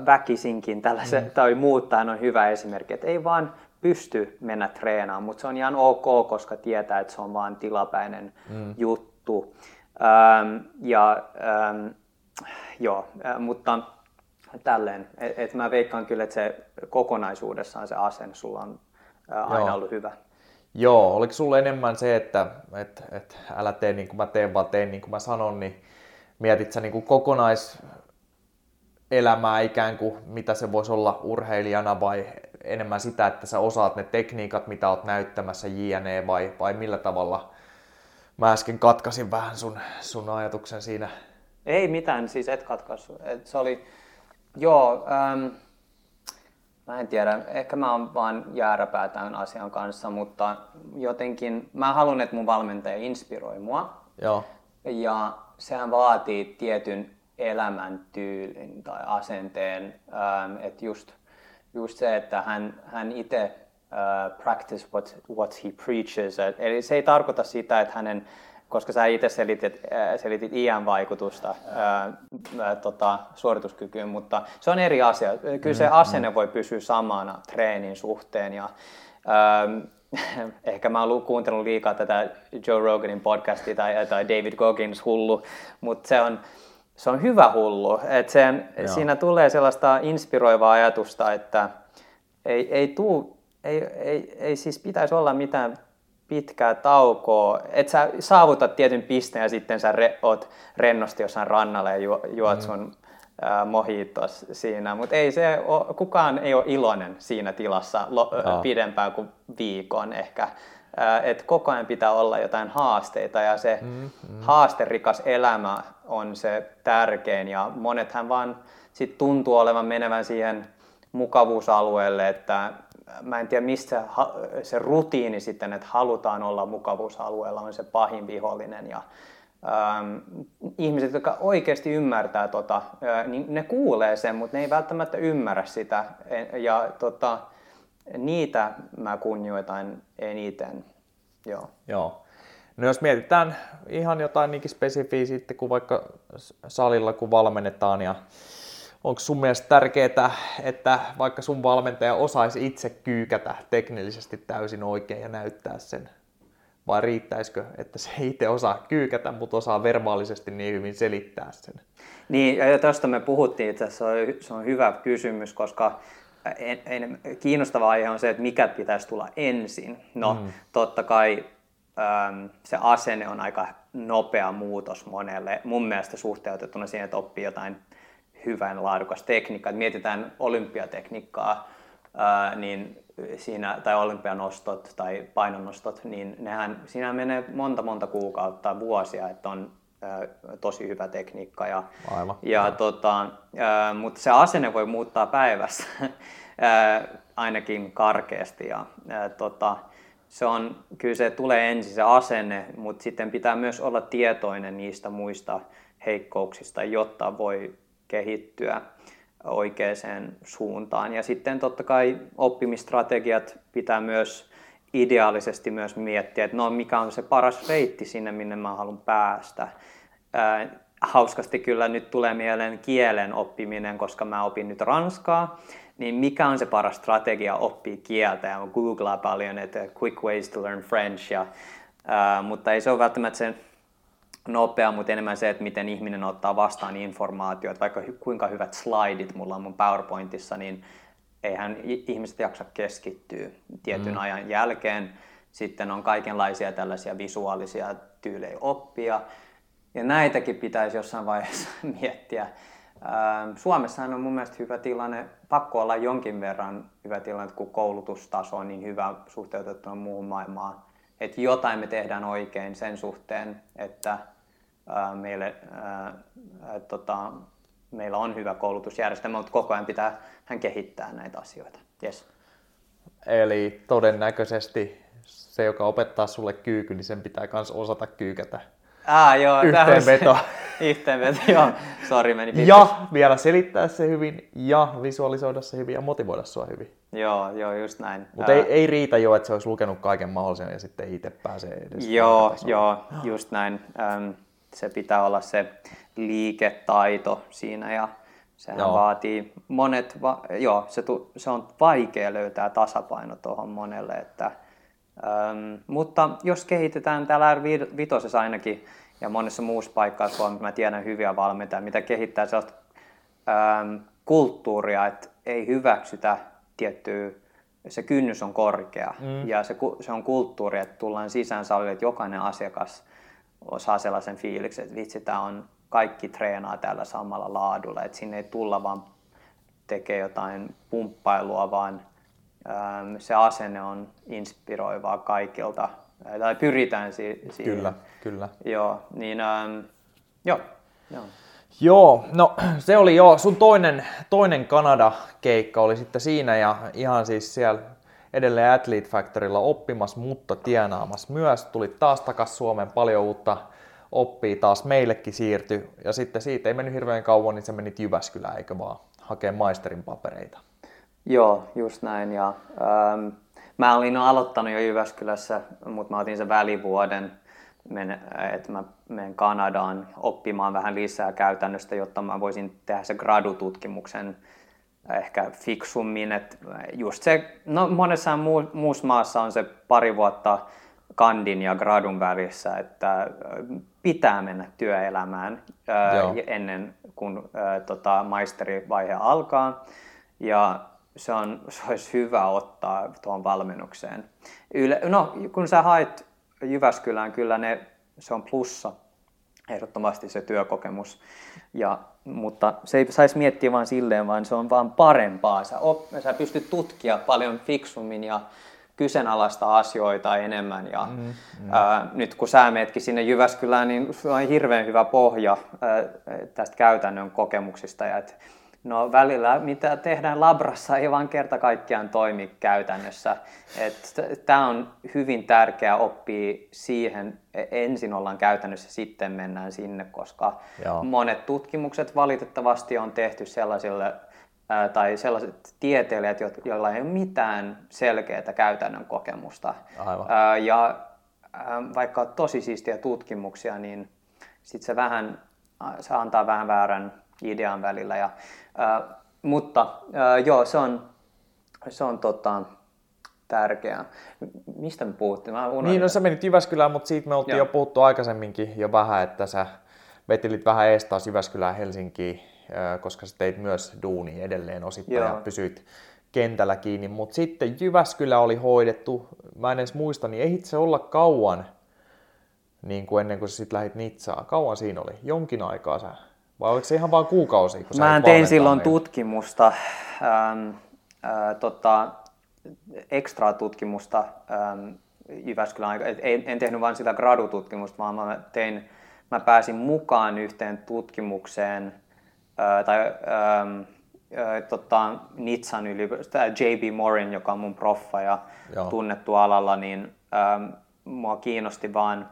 väkisinkin tällaisen, mm. tai muuttaa on hyvä esimerkki, että ei vaan pysty mennä treenaamaan, mutta se on ihan ok, koska tietää, että se on vain tilapäinen mm. juttu. Ja ähm, joo, mutta tälleen, että et mä veikkaan kyllä, että se kokonaisuudessaan se asenne sulla on äh, aina joo. ollut hyvä. Joo, oliko sulle enemmän se, että et, et älä tee niin kuin mä teen, vaan teen niin kuin mä sanon, niin mietit sä niin kuin kokonais elämää ikään kuin, mitä se voisi olla urheilijana vai enemmän sitä, että sä osaat ne tekniikat, mitä oot näyttämässä JNE vai, vai millä tavalla? Mä äsken katkasin vähän sun, sun ajatuksen siinä. Ei mitään, siis et katkaisu. Et se oli, joo, ähm, mä en tiedä, ehkä mä oon vaan jääräpää tämän asian kanssa, mutta jotenkin mä haluan, että mun valmentaja inspiroi mua. Joo. Ja sehän vaatii tietyn elämäntyylin tai asenteen, ähm, että just just se, että hän, hän itse uh, practice what, what he preaches. Eli se ei tarkoita sitä, että hänen koska sä itse selitit, äh, selitit iän-vaikutusta ää, äh, ää, äh, tota, suorituskykyyn, mutta se on eri asia. Kyllä se mm, asenne mm. voi pysyä samana treenin suhteen ja ää, ähm, ehkä mä oon kuuntellut liikaa tätä Joe Roganin podcastia tai, tai David Goggins hullu, mutta se on, se on hyvä hullu. Et sen, siinä tulee sellaista inspiroivaa ajatusta, että ei, ei, tuu, ei, ei, ei siis pitäisi olla mitään pitkää taukoa, että sä saavutat tietyn pisteen ja sitten sä re, oot rennosti jossain rannalla ja ju, juot mm. sun mm. mohitos siinä, mutta ei se ole, kukaan ei ole iloinen siinä tilassa lo, oh. pidempään kuin viikon ehkä. Et koko ajan pitää olla jotain haasteita ja se mm, mm. haasterikas elämä on se tärkein ja monethan vaan sit tuntuu olevan menevän siihen mukavuusalueelle, että mä en tiedä mistä se rutiini sitten, että halutaan olla mukavuusalueella, on se pahin vihollinen. Ja, ähm, ihmiset, jotka oikeasti ymmärtää tota, äh, niin ne kuulee sen, mutta ne ei välttämättä ymmärrä sitä. E, ja tota, niitä mä kunnioitan eniten. Joo. Joo. No jos mietitään ihan jotain niinkin spesifiä sitten, kuin vaikka salilla kun valmennetaan ja onko sun mielestä tärkeää, että vaikka sun valmentaja osaisi itse kyykätä teknillisesti täysin oikein ja näyttää sen? Vai riittäisikö, että se itse osaa kyykätä, mutta osaa verbaalisesti niin hyvin selittää sen? Niin, ja tästä me puhuttiin itse asiassa, se on hyvä kysymys, koska en, en, kiinnostava aihe on se, että mikä pitäisi tulla ensin. No, mm. totta kai äm, se asenne on aika nopea muutos monelle. Mun mielestä suhteutettuna siihen, että oppii jotain hyvän laadukas tekniikka. Et mietitään olympiatekniikkaa, ää, niin siinä, tai olympianostot tai painonnostot, niin nehän, siinä menee monta monta kuukautta, vuosia, että on ää, tosi hyvä tekniikka. Ja, Aivan. Ja, tota, ää, mutta se asenne voi muuttaa päivässä, ää, ainakin karkeasti. Ja, ää, tota, se on, kyllä se tulee ensin se asenne, mutta sitten pitää myös olla tietoinen niistä muista heikkouksista, jotta voi kehittyä oikeaan suuntaan. Ja sitten totta kai oppimistrategiat pitää myös ideaalisesti myös miettiä, että no mikä on se paras reitti sinne, minne mä haluan päästä. Ää, hauskasti kyllä nyt tulee mieleen kielen oppiminen, koska mä opin nyt ranskaa, niin mikä on se paras strategia oppia kieltä? Ja googlaa paljon, että quick ways to learn French, ja, ää, mutta ei se ole välttämättä se nopea, mutta enemmän se, että miten ihminen ottaa vastaan informaatiota. Vaikka kuinka hyvät slidit mulla on mun PowerPointissa, niin eihän ihmiset jaksa keskittyä tietyn mm. ajan jälkeen. Sitten on kaikenlaisia tällaisia visuaalisia tyylejä oppia. Ja näitäkin pitäisi jossain vaiheessa miettiä. Ähm, Suomessahan on mun mielestä hyvä tilanne, pakko olla jonkin verran hyvä tilanne, kun koulutustaso on niin hyvä suhteutettuna muuhun maailmaan. Että jotain me tehdään oikein sen suhteen, että meille, ää, tota, meillä on hyvä koulutusjärjestelmä, mutta koko ajan pitää hän kehittää näitä asioita. Yes. Eli todennäköisesti se, joka opettaa sulle kyyky, niin sen pitää myös osata kyykätä. Ah, joo, Yhteenveto. Yhteenveto, joo. Sori, meni pitkäksi. Ja vielä selittää se hyvin ja visualisoida se hyvin ja motivoida sua hyvin. Joo, joo, just näin. Mutta ei, ei riitä jo, että se olisi lukenut kaiken mahdollisen ja sitten itse pääsee edes. Joo, joo, just näin. Ähm, se pitää olla se liiketaito siinä ja sehän joo. vaatii monet, va- joo, se, tu- se on vaikea löytää tasapaino tuohon monelle, että, ähm, mutta jos kehitetään täällä R5 ainakin ja monessa muussa paikassa Suomessa, mä tiedän hyviä valmentajia, mitä kehittää sellaista ähm, kulttuuria, että ei hyväksytä tiettyä se kynnys on korkea mm. ja se, se on kulttuuri, että tullaan sisään salille, että jokainen asiakas saa sellaisen fiiliksen, että vitsi, tämä on kaikki treenaa täällä samalla laadulla, että sinne ei tulla vaan tekee jotain pumppailua, vaan äm, se asenne on inspiroivaa kaikilta, tai pyritään si- siihen. Kyllä, kyllä. Joo, niin äm, joo, joo. Joo, no se oli jo sun toinen, toinen Kanada-keikka oli sitten siinä ja ihan siis siellä edelleen Athlete Factorilla oppimas, mutta tienaamas myös. Tuli taas takas Suomeen paljon uutta oppii taas meillekin siirty. Ja sitten siitä ei mennyt hirveän kauan, niin se meni Jyväskylään, eikö vaan, hakee maisterin papereita. Joo, just näin. Ja, ähm, mä olin aloittanut jo Jyväskylässä, mutta mä otin sen välivuoden, että mä menen Kanadaan oppimaan vähän lisää käytännöstä, jotta mä voisin tehdä se gradututkimuksen ehkä fiksummin. Että just se, no monessa muu, muussa maassa on se pari vuotta kandin ja gradun välissä, että pitää mennä työelämään ää, ennen kuin ää, tota, maisterivaihe alkaa. Ja se, on, se olisi hyvä ottaa tuohon valmennukseen. Yle, no, kun sä haet Jyväskylään, kyllä ne, se on plussa ehdottomasti se työkokemus. Ja, mutta se ei saisi miettiä vain silleen, vaan se on vaan parempaa. Sä, op, sä pystyt tutkia paljon fiksummin ja kyseenalaista asioita enemmän. Ja, mm, mm. Ää, nyt kun sä meetkin sinne Jyväskylään, niin sulla on hirveän hyvä pohja ää, tästä käytännön kokemuksista. Ja et, no välillä mitä tehdään labrassa ei vaan kerta kaikkiaan toimi käytännössä. Tämä on hyvin tärkeää oppia siihen, e, ensin ollaan käytännössä, sitten mennään sinne, koska Joo. monet tutkimukset valitettavasti on tehty sellaisille tai sellaiset tieteilijät, joilla ei ole mitään selkeää käytännön kokemusta. Aivan. Ja vaikka on tosi siistiä tutkimuksia, niin sit se, vähän, se antaa vähän väärän idean välillä. Ja, mutta joo, se on, se on tota, tärkeää. Mistä me puhuttiin? Mä niin, no sä menit Jyväskylään, mutta siitä me oltiin joo. jo puhuttu aikaisemminkin jo vähän, että sä vetelit vähän ees taas Jyväskylään Helsinkiin koska sä teit myös duuni edelleen osittain Joo. ja pysyit kentällä kiinni. Mutta sitten Jyväskylä oli hoidettu, mä en edes muista, niin ehdit se olla kauan niin kuin ennen kuin sä sitten lähdit Nitsaan. Kauan siinä oli? Jonkin aikaa sä? Vai oliko se ihan vain kuukausi? Kun mä tein silloin meille? tutkimusta, ähm, äh, tota, ekstra tutkimusta ähm, Jyväskylän aikaa. En, en tehnyt vain sitä gradututkimusta, vaan mä tein, mä pääsin mukaan yhteen tutkimukseen – tai ähm, tota, Nitsan yliopisto, J.B. Morin, joka on mun proffa ja Joo. tunnettu alalla, niin ähm, mua kiinnosti vaan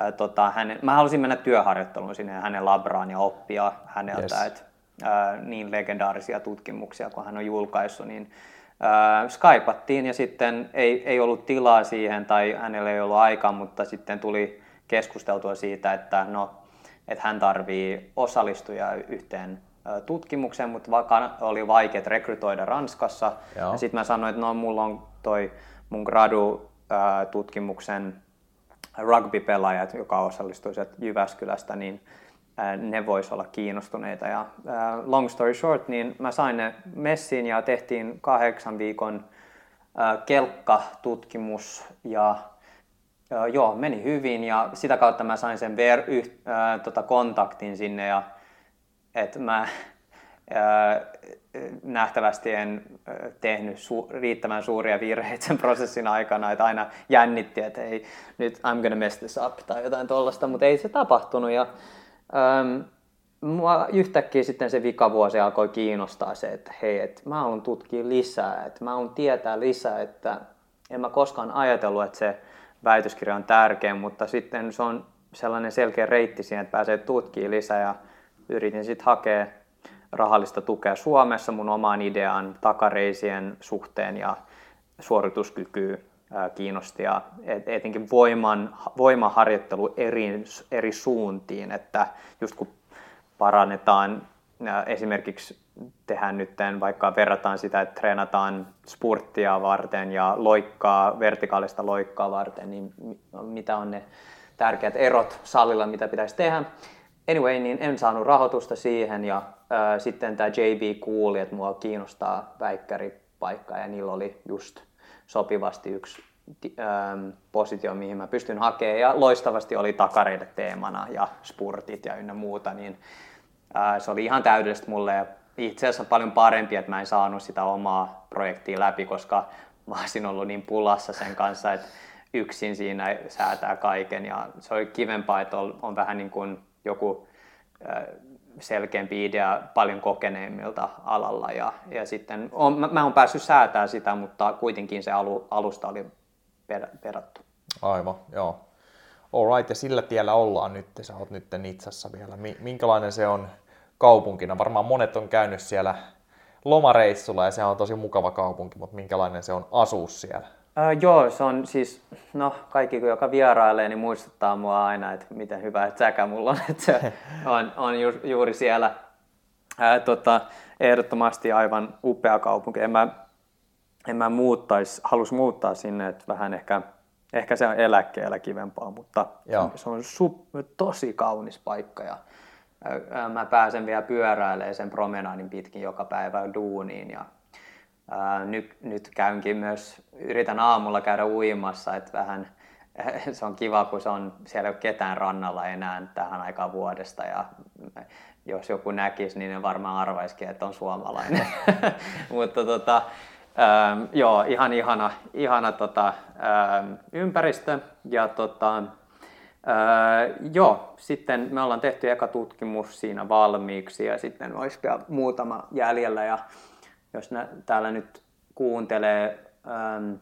äh, tota, hänen, mä halusin mennä työharjoitteluun sinne hänen labraan ja oppia häneltä, yes. et, äh, niin legendaarisia tutkimuksia kuin hän on julkaissut, niin äh, skypattiin ja sitten ei, ei ollut tilaa siihen tai hänellä ei ollut aikaa, mutta sitten tuli keskusteltua siitä, että no että hän tarvii osallistuja yhteen tutkimukseen, mutta oli vaikea rekrytoida Ranskassa. Joo. Ja sitten mä sanoin, että no mulla on toi mun gradu-tutkimuksen rugby-pelaajat, joka osallistui Jyväskylästä, niin ne vois olla kiinnostuneita. Ja long story short, niin mä sain ne messiin ja tehtiin kahdeksan viikon kelkkatutkimus ja joo, meni hyvin ja sitä kautta mä sain sen ver- yh, tota kontaktin sinne ja että mä nähtävästi en tehnyt su- riittävän suuria virheitä sen prosessin aikana, että aina jännitti, että ei, nyt I'm gonna mess this up tai jotain tollasta, mutta ei se tapahtunut. Ja ähm, mua yhtäkkiä sitten se vikavuosi alkoi kiinnostaa se, että hei, että mä haluan tutkia lisää, että mä haluan tietää lisää, että en mä koskaan ajatellut, että se väitöskirja on tärkeä, mutta sitten se on sellainen selkeä reitti siihen, että pääsee tutkimaan lisää ja yritin sitten hakea rahallista tukea Suomessa mun omaan ideaan takareisien suhteen ja suorituskyky kiinnosti ja etenkin voiman, voimaharjoittelu eri, eri suuntiin, että just kun parannetaan esimerkiksi tehdään nyt, vaikka verrataan sitä, että treenataan spurttia varten ja loikkaa, vertikaalista loikkaa varten, niin mitä on ne tärkeät erot salilla, mitä pitäisi tehdä. Anyway, niin en saanut rahoitusta siihen ja äh, sitten tämä JB kuuli, että mua kiinnostaa väikkäripaikka ja niillä oli just sopivasti yksi ähm, positio, mihin mä pystyn hakemaan. Ja loistavasti oli takareille teemana ja spurtit ja ynnä muuta, niin äh, se oli ihan täydellistä mulle. Ja itse asiassa paljon parempi, että mä en saanut sitä omaa projektia läpi, koska mä olisin ollut niin pulassa sen kanssa, että yksin siinä säätää kaiken. Ja se oli kivempaa, että on, on vähän niin kuin joku selkeämpi idea paljon kokeneemmilta alalla ja, ja sitten on, mä, mä oon päässyt säätää sitä, mutta kuitenkin se alu, alusta oli per, perattu. Aivan, joo. Alright, ja sillä tiellä ollaan nyt, sä oot nyt Nitsassa vielä. Minkälainen se on kaupunkina? Varmaan monet on käynyt siellä lomareissulla ja se on tosi mukava kaupunki, mutta minkälainen se on asua siellä? Öö, joo, se on siis, no kaikki joka vierailee, niin muistuttaa mua aina, että miten hyvä säkä mulla on, että se on, on ju, juuri siellä. Ää, tota, ehdottomasti aivan upea kaupunki. En mä, en mä muuttais, halus muuttaa sinne, että vähän ehkä, ehkä se on eläkkeellä kivempaa, mutta Joo. se on su, tosi kaunis paikka ja mä pääsen vielä pyöräilemään sen promenadin pitkin joka päivä duuniin ja ää, nyt, nyt käynkin myös, yritän aamulla käydä uimassa, että vähän se on kiva, kun se on, siellä ei ole ketään rannalla enää tähän aikaan vuodesta ja jos joku näkisi, niin ne varmaan arvaisikin, että on suomalainen. Mutta tota, joo, ihan ihana, ihana tota, ympäristö ja tota, joo, sitten me ollaan tehty eka tutkimus siinä valmiiksi ja sitten olisi vielä muutama jäljellä ja jos nä, täällä nyt kuuntelee ähm,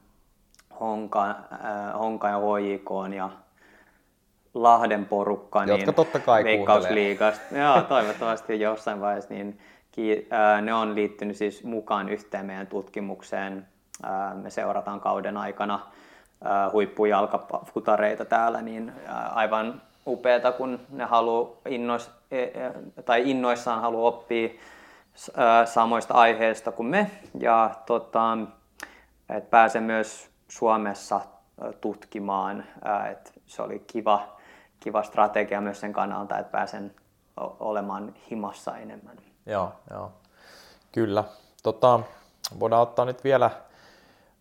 Honka, äh, Honka ja HJK ja Lahden porukka, Jotka niin totta kai Veikkausliigasta, joo, toivottavasti jossain vaiheessa, niin äh, ne on liittynyt siis mukaan yhteen meidän tutkimukseen. Äh, me seurataan kauden aikana huippujalkafutareita täällä, niin aivan upeata, kun ne haluaa innois, e, e, tai innoissaan haluaa oppia samoista aiheista kuin me ja tota, et pääsen myös Suomessa tutkimaan. Et se oli kiva, kiva strategia myös sen kannalta, että pääsen olemaan himassa enemmän. Joo, joo. Kyllä. Tota, voidaan ottaa nyt vielä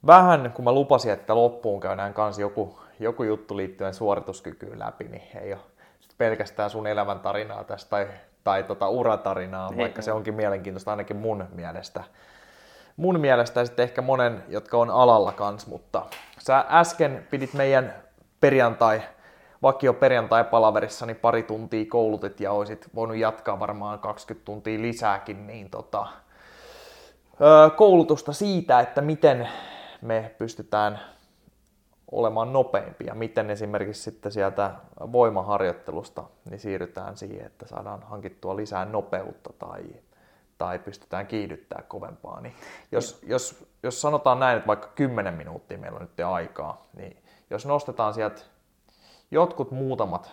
vähän, kun mä lupasin, että loppuun käydään kanssa joku, joku juttu liittyen suorituskykyyn läpi, niin ei ole pelkästään sun elämäntarinaa tästä tai, tai tota uratarinaa, ei, vaikka ei. se onkin mielenkiintoista ainakin mun mielestä. Mun mielestä ja sitten ehkä monen, jotka on alalla kanssa, mutta sä äsken pidit meidän perjantai, vakio perjantai-palaverissa niin pari tuntia koulutit ja olisit voinut jatkaa varmaan 20 tuntia lisääkin, niin tota, koulutusta siitä, että miten me pystytään olemaan nopeimpia. Miten esimerkiksi sitten sieltä voimaharjoittelusta niin siirrytään siihen, että saadaan hankittua lisää nopeutta tai, tai pystytään kiihdyttää kovempaa. Niin jos, jos, jos sanotaan näin, että vaikka 10 minuuttia meillä on nyt aikaa, niin jos nostetaan sieltä jotkut muutamat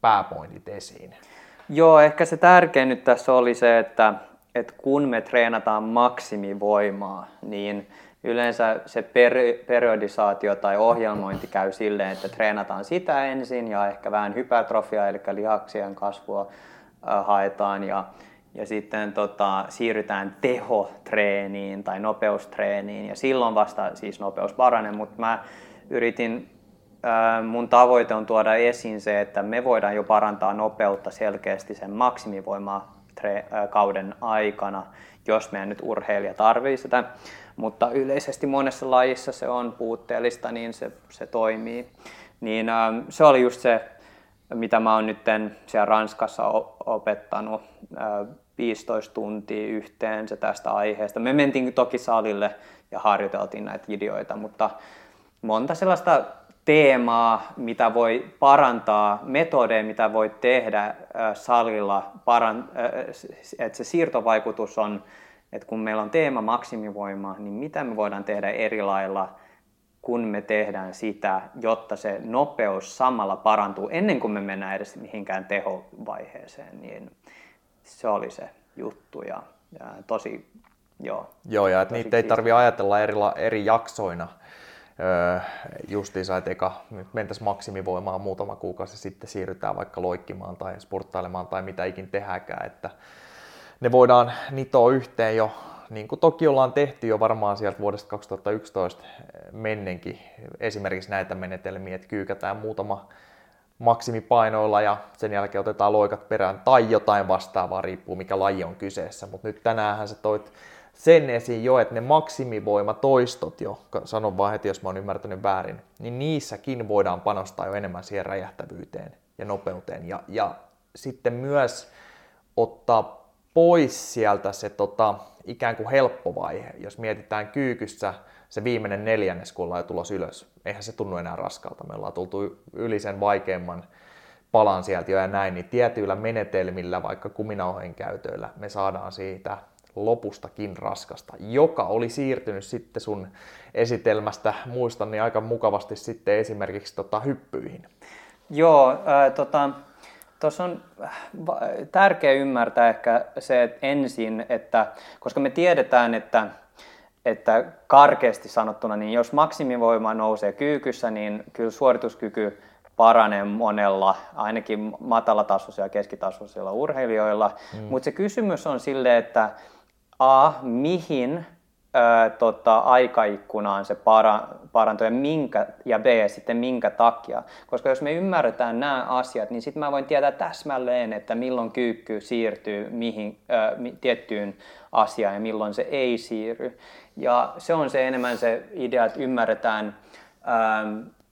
pääpointit esiin. Joo, ehkä se tärkein nyt tässä oli se, että, että kun me treenataan maksimivoimaa, niin yleensä se per, periodisaatio tai ohjelmointi käy silleen, että treenataan sitä ensin ja ehkä vähän hypertrofiaa, eli lihaksien kasvua haetaan ja, ja sitten tota, siirrytään tehotreeniin tai nopeustreeniin. Ja silloin vasta siis nopeus paranee, mutta mä yritin mun tavoite on tuoda esiin se, että me voidaan jo parantaa nopeutta selkeästi sen maksimivoima äh, kauden aikana, jos meidän nyt urheilija tarvii sitä mutta yleisesti monessa lajissa se on puutteellista, niin se, se toimii. Niin ähm, se oli just se, mitä mä oon nyt siellä Ranskassa opettanut äh, 15 tuntia yhteensä tästä aiheesta. Me mentiin toki salille ja harjoiteltiin näitä videoita, mutta monta sellaista teemaa, mitä voi parantaa, metodeja, mitä voi tehdä salilla, että se siirtovaikutus on että kun meillä on teema maksimivoima, niin mitä me voidaan tehdä eri lailla, kun me tehdään sitä, jotta se nopeus samalla parantuu ennen kuin me mennään edes mihinkään tehovaiheeseen, niin se oli se juttu ja, ja tosi, joo. Joo, ja että niitä ei tarvitse ajatella eri, eri jaksoina, öö, justiinsa, että eka mentäisiin maksimivoimaan muutama kuukausi sitten siirrytään vaikka loikkimaan tai sporttailemaan tai mitä ikin tehdäänkään, että ne voidaan nitoa yhteen jo, niin kuin toki ollaan tehty jo varmaan sieltä vuodesta 2011 mennenkin esimerkiksi näitä menetelmiä, että kyykätään muutama maksimipainoilla ja sen jälkeen otetaan loikat perään tai jotain vastaavaa, riippuu mikä laji on kyseessä. Mutta nyt tänään sä toit sen esiin jo, että ne maksimivoimatoistot jo, sanon vaan heti, jos mä oon ymmärtänyt väärin, niin niissäkin voidaan panostaa jo enemmän siihen räjähtävyyteen ja nopeuteen. Ja, ja sitten myös ottaa pois sieltä se tota, ikään kuin helppo vaihe. Jos mietitään kyykyssä se viimeinen neljännes, kun ollaan tulos ylös, eihän se tunnu enää raskalta. Me ollaan tultu yli sen vaikeimman palan sieltä jo ja näin, niin tietyillä menetelmillä, vaikka kuminauhojen käytöillä, me saadaan siitä lopustakin raskasta, joka oli siirtynyt sitten sun esitelmästä, muistan, niin aika mukavasti sitten esimerkiksi tota, hyppyihin. Joo, äh, tota, tuossa on tärkeää ymmärtää ehkä se että ensin, että koska me tiedetään, että, että karkeasti sanottuna, niin jos maksimivoima nousee kyykyssä, niin kyllä suorituskyky paranee monella, ainakin matalatasoisilla ja keskitasoisilla urheilijoilla. Mm. Mutta se kysymys on sille, että A, mihin ää, tota, aikaikkunaan se para, parantuu ja, minkä, ja B sitten minkä takia. Koska jos me ymmärretään nämä asiat, niin sitten mä voin tietää täsmälleen, että milloin kyykky siirtyy mihin, ää, tiettyyn asiaan ja milloin se ei siirry. Ja se on se enemmän se idea, että ymmärretään, ää,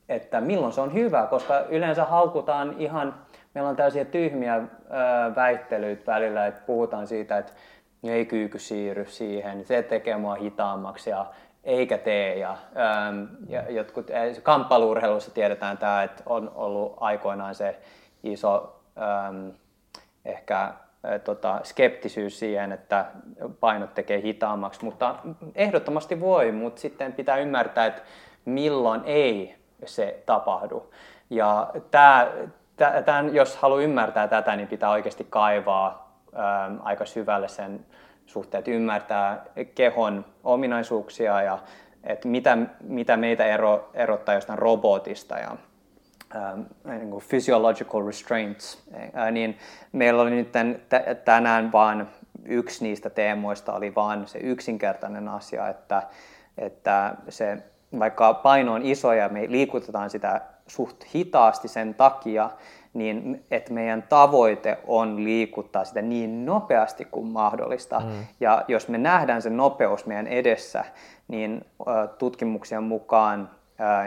että milloin se on hyvä, koska yleensä haukutaan ihan, meillä on tällaisia tyhmiä ää, väittelyitä välillä, että puhutaan siitä, että ei kyyky siirry siihen, se tekee mua hitaammaksi ja eikä tee. Ja, ähm, ja jotkut, kamppailuurheilussa tiedetään tämä, että on ollut aikoinaan se iso ähm, ehkä äh, tota, skeptisyys siihen, että painot tekee hitaammaksi, mutta ehdottomasti voi, mutta sitten pitää ymmärtää, että milloin ei se tapahdu. Ja tämä, tämän, jos haluaa ymmärtää tätä, niin pitää oikeasti kaivaa Aika syvälle sen suhteen, että ymmärtää kehon ominaisuuksia ja että mitä, mitä meitä ero, erottaa jostain robotista ja ähm, niin kuin physiological restraints, äh, niin meillä oli nyt tänään vaan yksi niistä teemoista oli vaan se yksinkertainen asia, että, että se, vaikka paino on iso ja me liikutetaan sitä suht hitaasti sen takia, niin että meidän tavoite on liikuttaa sitä niin nopeasti kuin mahdollista. Mm. Ja jos me nähdään se nopeus meidän edessä, niin tutkimuksien mukaan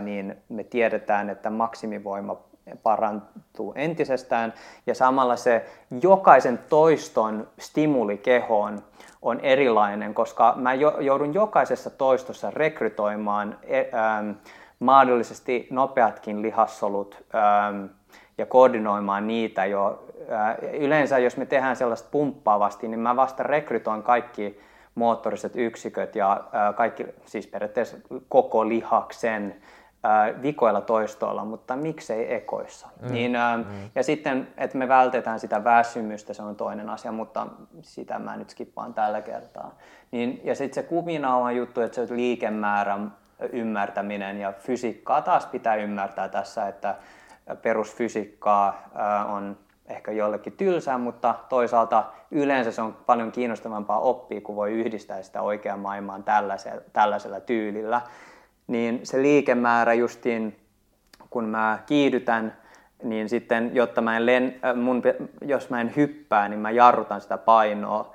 niin me tiedetään, että maksimivoima parantuu entisestään ja samalla se jokaisen toiston stimuli kehoon on erilainen, koska mä joudun jokaisessa toistossa rekrytoimaan e, mahdollisesti nopeatkin lihassolut ja koordinoimaan niitä jo. Yleensä jos me tehdään sellaista pumppaavasti, niin mä vasta rekrytoin kaikki moottoriset yksiköt ja kaikki, siis periaatteessa koko lihaksen vikoilla toistoilla, mutta miksei ekoissa. Mm. Niin, mm. Ja sitten, että me vältetään sitä väsymystä, se on toinen asia, mutta sitä mä nyt skippaan tällä kertaa. Niin, ja sitten se kuminauhan juttu, että se liikemäärän ymmärtäminen ja fysiikkaa taas pitää ymmärtää tässä, että perusfysiikkaa on ehkä jollekin tylsää, mutta toisaalta yleensä se on paljon kiinnostavampaa oppia, kun voi yhdistää sitä oikeaan maailmaan tällaisella, tällaisella tyylillä. Niin se liikemäärä justiin, kun mä kiihdytän, niin sitten, jotta mä en len, mun, jos mä en hyppää, niin mä jarrutan sitä painoa.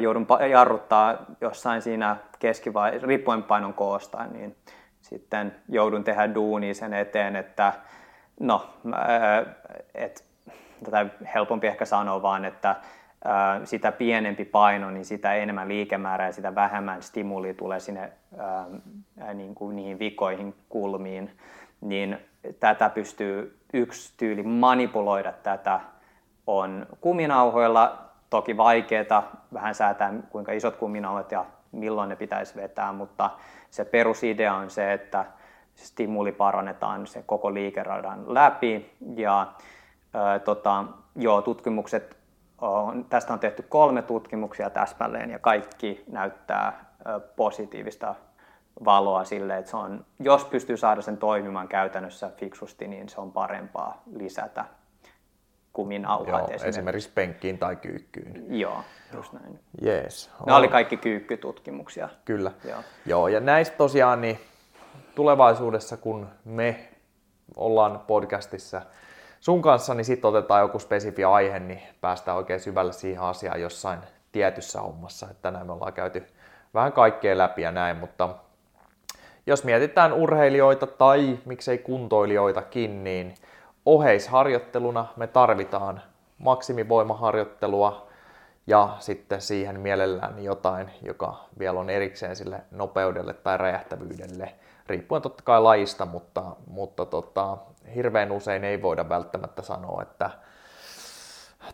Joudun jarruttaa jossain siinä keskivai, riippuen painon koosta, niin sitten joudun tehdä duunia sen eteen, että No, et, tätä helpompi ehkä sanoa vaan, että sitä pienempi paino, niin sitä enemmän liikemäärää ja sitä vähemmän stimuli tulee sinne niin kuin niihin vikoihin, kulmiin. Niin tätä pystyy yksi tyyli manipuloida tätä on kuminauhoilla, toki vaikeaa vähän säätää kuinka isot kuminauhat ja milloin ne pitäisi vetää, mutta se perusidea on se, että stimuli parannetaan se koko liikeradan läpi. Ja ää, tota, joo, tutkimukset, on, tästä on tehty kolme tutkimuksia täsmälleen ja kaikki näyttää ää, positiivista valoa sille, että se on, jos pystyy saada sen toimimaan käytännössä fiksusti, niin se on parempaa lisätä kuminauhat. Joo, esimerkiksi. esimerkiksi penkkiin tai kyykkyyn. Joo, just näin. Yes. Nämä oli kaikki kyykkytutkimuksia. Kyllä. Joo. Joo, ja näistä tosiaan niin tulevaisuudessa, kun me ollaan podcastissa sun kanssa, niin sitten otetaan joku spesifi aihe, niin päästään oikein syvälle siihen asiaan jossain tietyssä hommassa. Että tänään me ollaan käyty vähän kaikkea läpi ja näin, mutta jos mietitään urheilijoita tai miksei kuntoilijoitakin, niin oheisharjoitteluna me tarvitaan maksimivoimaharjoittelua ja sitten siihen mielellään jotain, joka vielä on erikseen sille nopeudelle tai räjähtävyydelle riippuen totta kai lajista, mutta, mutta tota, hirveän usein ei voida välttämättä sanoa, että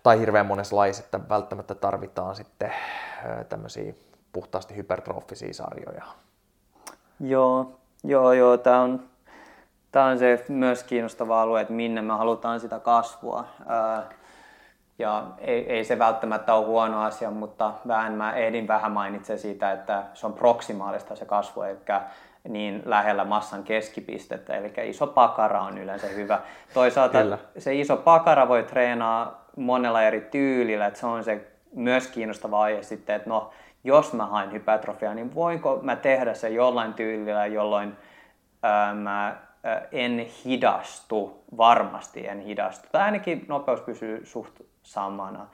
tai hirveän monessa lajissa, että välttämättä tarvitaan sitten tämmöisiä puhtaasti hypertrofisia sarjoja. Joo, joo, joo. Tämä on, tämä on se myös kiinnostava alue, että minne me halutaan sitä kasvua. Ja ei, ei se välttämättä ole huono asia, mutta vähän mä ehdin vähän mainitse siitä, että se on proksimaalista se kasvu, eli niin lähellä massan keskipistettä, eli iso pakara on yleensä hyvä. Toisaalta Kyllä. se iso pakara voi treenaa monella eri tyylillä, että se on se myös kiinnostava aihe sitten, että no, jos mä hain hypertrofiaa, niin voinko mä tehdä se jollain tyylillä, jolloin ää, mä ää, en hidastu, varmasti en hidastu, tai ainakin nopeus pysyy suht samana.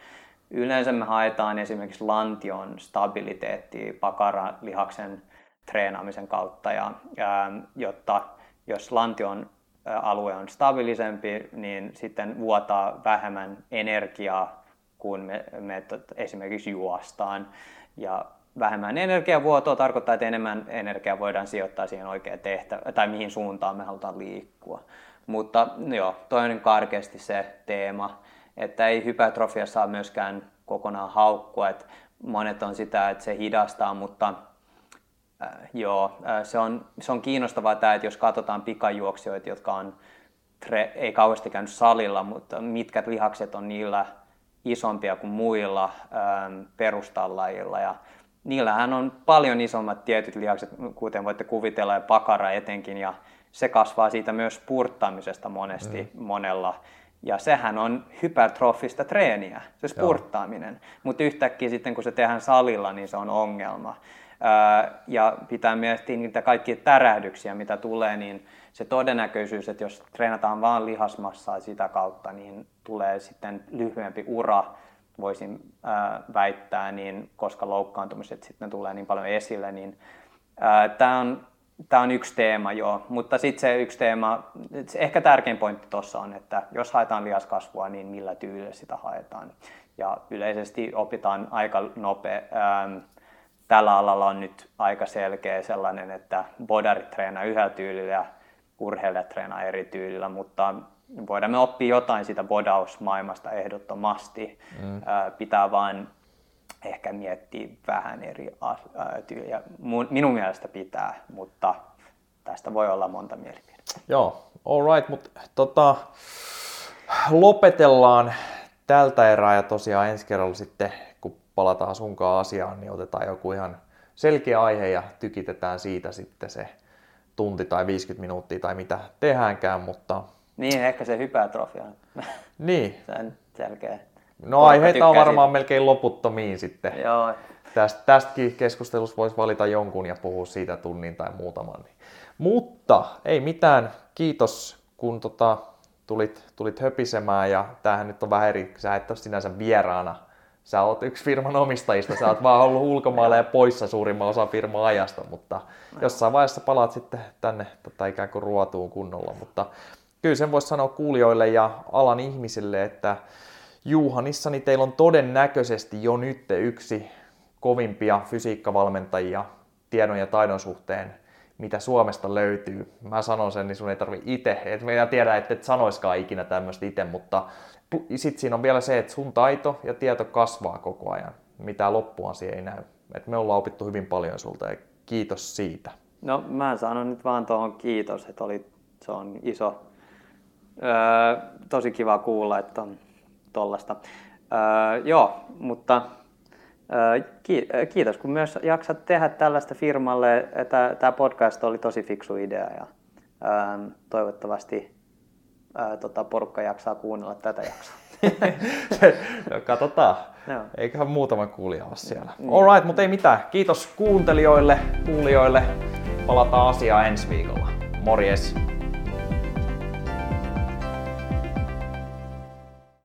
Yleensä me haetaan esimerkiksi lantion stabiliteettia pakaralihaksen treenaamisen kautta, ja, ää, jotta jos lantion alue on stabiilisempi, niin sitten vuotaa vähemmän energiaa, kun me, me esimerkiksi juostaan. Ja vähemmän energiavuotoa tarkoittaa, että enemmän energiaa voidaan sijoittaa siihen oikeaan tehtävään, tai mihin suuntaan me halutaan liikkua. Mutta joo, toinen karkeasti se teema, että ei hypertrofia saa myöskään kokonaan haukkua, että monet on sitä, että se hidastaa, mutta joo, äh, se, on, se on kiinnostavaa tämä, että jos katsotaan pikajuoksijoita, jotka on tre, ei kauheasti käynyt salilla, mutta mitkä lihakset on niillä isompia kuin muilla ähm, perustallajilla. Ja niillähän on paljon isommat tietyt lihakset, kuten voitte kuvitella, ja pakara etenkin, ja se kasvaa siitä myös spurttaamisesta monesti mm. monella. Ja sehän on hypertrofista treeniä, se spurttaaminen. Mutta yhtäkkiä sitten kun se tehdään salilla, niin se on ongelma. Ja pitää miettiä niitä kaikkia tärähdyksiä, mitä tulee, niin se todennäköisyys, että jos treenataan vain lihasmassaa sitä kautta, niin tulee sitten lyhyempi ura, voisin väittää, niin koska loukkaantumiset sitten tulee niin paljon esille, niin tämä on Tämä on yksi teema, joo. Mutta sitten se yksi teema, ehkä tärkein pointti tuossa on, että jos haetaan lihaskasvua, niin millä tyylillä sitä haetaan. Ja yleisesti opitaan aika nopea. Tällä alalla on nyt aika selkeä sellainen, että bodarit treenaa yhdellä tyylillä ja urheilijat treenaa eri tyylillä, mutta voidaan me oppia jotain siitä bodausmaailmasta ehdottomasti. Mm. Pitää vain ehkä miettiä vähän eri tyyliä. Minun mielestä pitää, mutta tästä voi olla monta mielipidettä. Joo, all right, mutta tota, lopetellaan tältä erää ja tosiaan ensi kerralla sitten, palataan sunkaan asiaan, niin otetaan joku ihan selkeä aihe ja tykitetään siitä sitten se tunti tai 50 minuuttia tai mitä tehdäänkään, mutta... Niin, ehkä se hypertrofia. Niin. se on selkeä. No aiheita on varmaan siitä. melkein loputtomiin sitten. Joo. Tästä, tästäkin keskustelussa voisi valita jonkun ja puhua siitä tunnin tai muutaman. Mutta ei mitään, kiitos kun tota, tulit, tulit höpisemään ja tämähän nyt on vähän eri, sä et ole sinänsä vieraana. Sä oot yksi firman omistajista, sä oot vaan ollut ulkomailla ja poissa suurimman osa firman ajasta, mutta jossain vaiheessa palaat sitten tänne tota, ikään kuin ruotuun kunnolla. Mutta kyllä sen voisi sanoa kuulijoille ja alan ihmisille, että Juhanissani teillä on todennäköisesti jo nyt yksi kovimpia fysiikkavalmentajia tiedon ja taidon suhteen, mitä Suomesta löytyy. Mä sanon sen, niin sun ei tarvi itse, että minä tiedä, että et sanoiskaan ikinä tämmöistä itse, mutta sitten siinä on vielä se, että sun taito ja tieto kasvaa koko ajan. Mitä loppua siihen ei näy. Et me ollaan opittu hyvin paljon sulta ja kiitos siitä. No mä sanon nyt vaan tuohon kiitos, että oli, se on iso, öö, tosi kiva kuulla, että on tuollaista. Öö, joo, mutta öö, kiitos kun myös jaksat tehdä tällaista firmalle. Tämä podcast oli tosi fiksu idea ja öö, toivottavasti öö, tota, porukka jaksaa kuunnella tätä jaksoa. Katsotaan. Joo. Eiköhän muutama kuulija ole siellä. Mm. Alright, mutta ei mitään. Kiitos kuuntelijoille, kuulijoille. Palataan asiaan ensi viikolla. Morjes!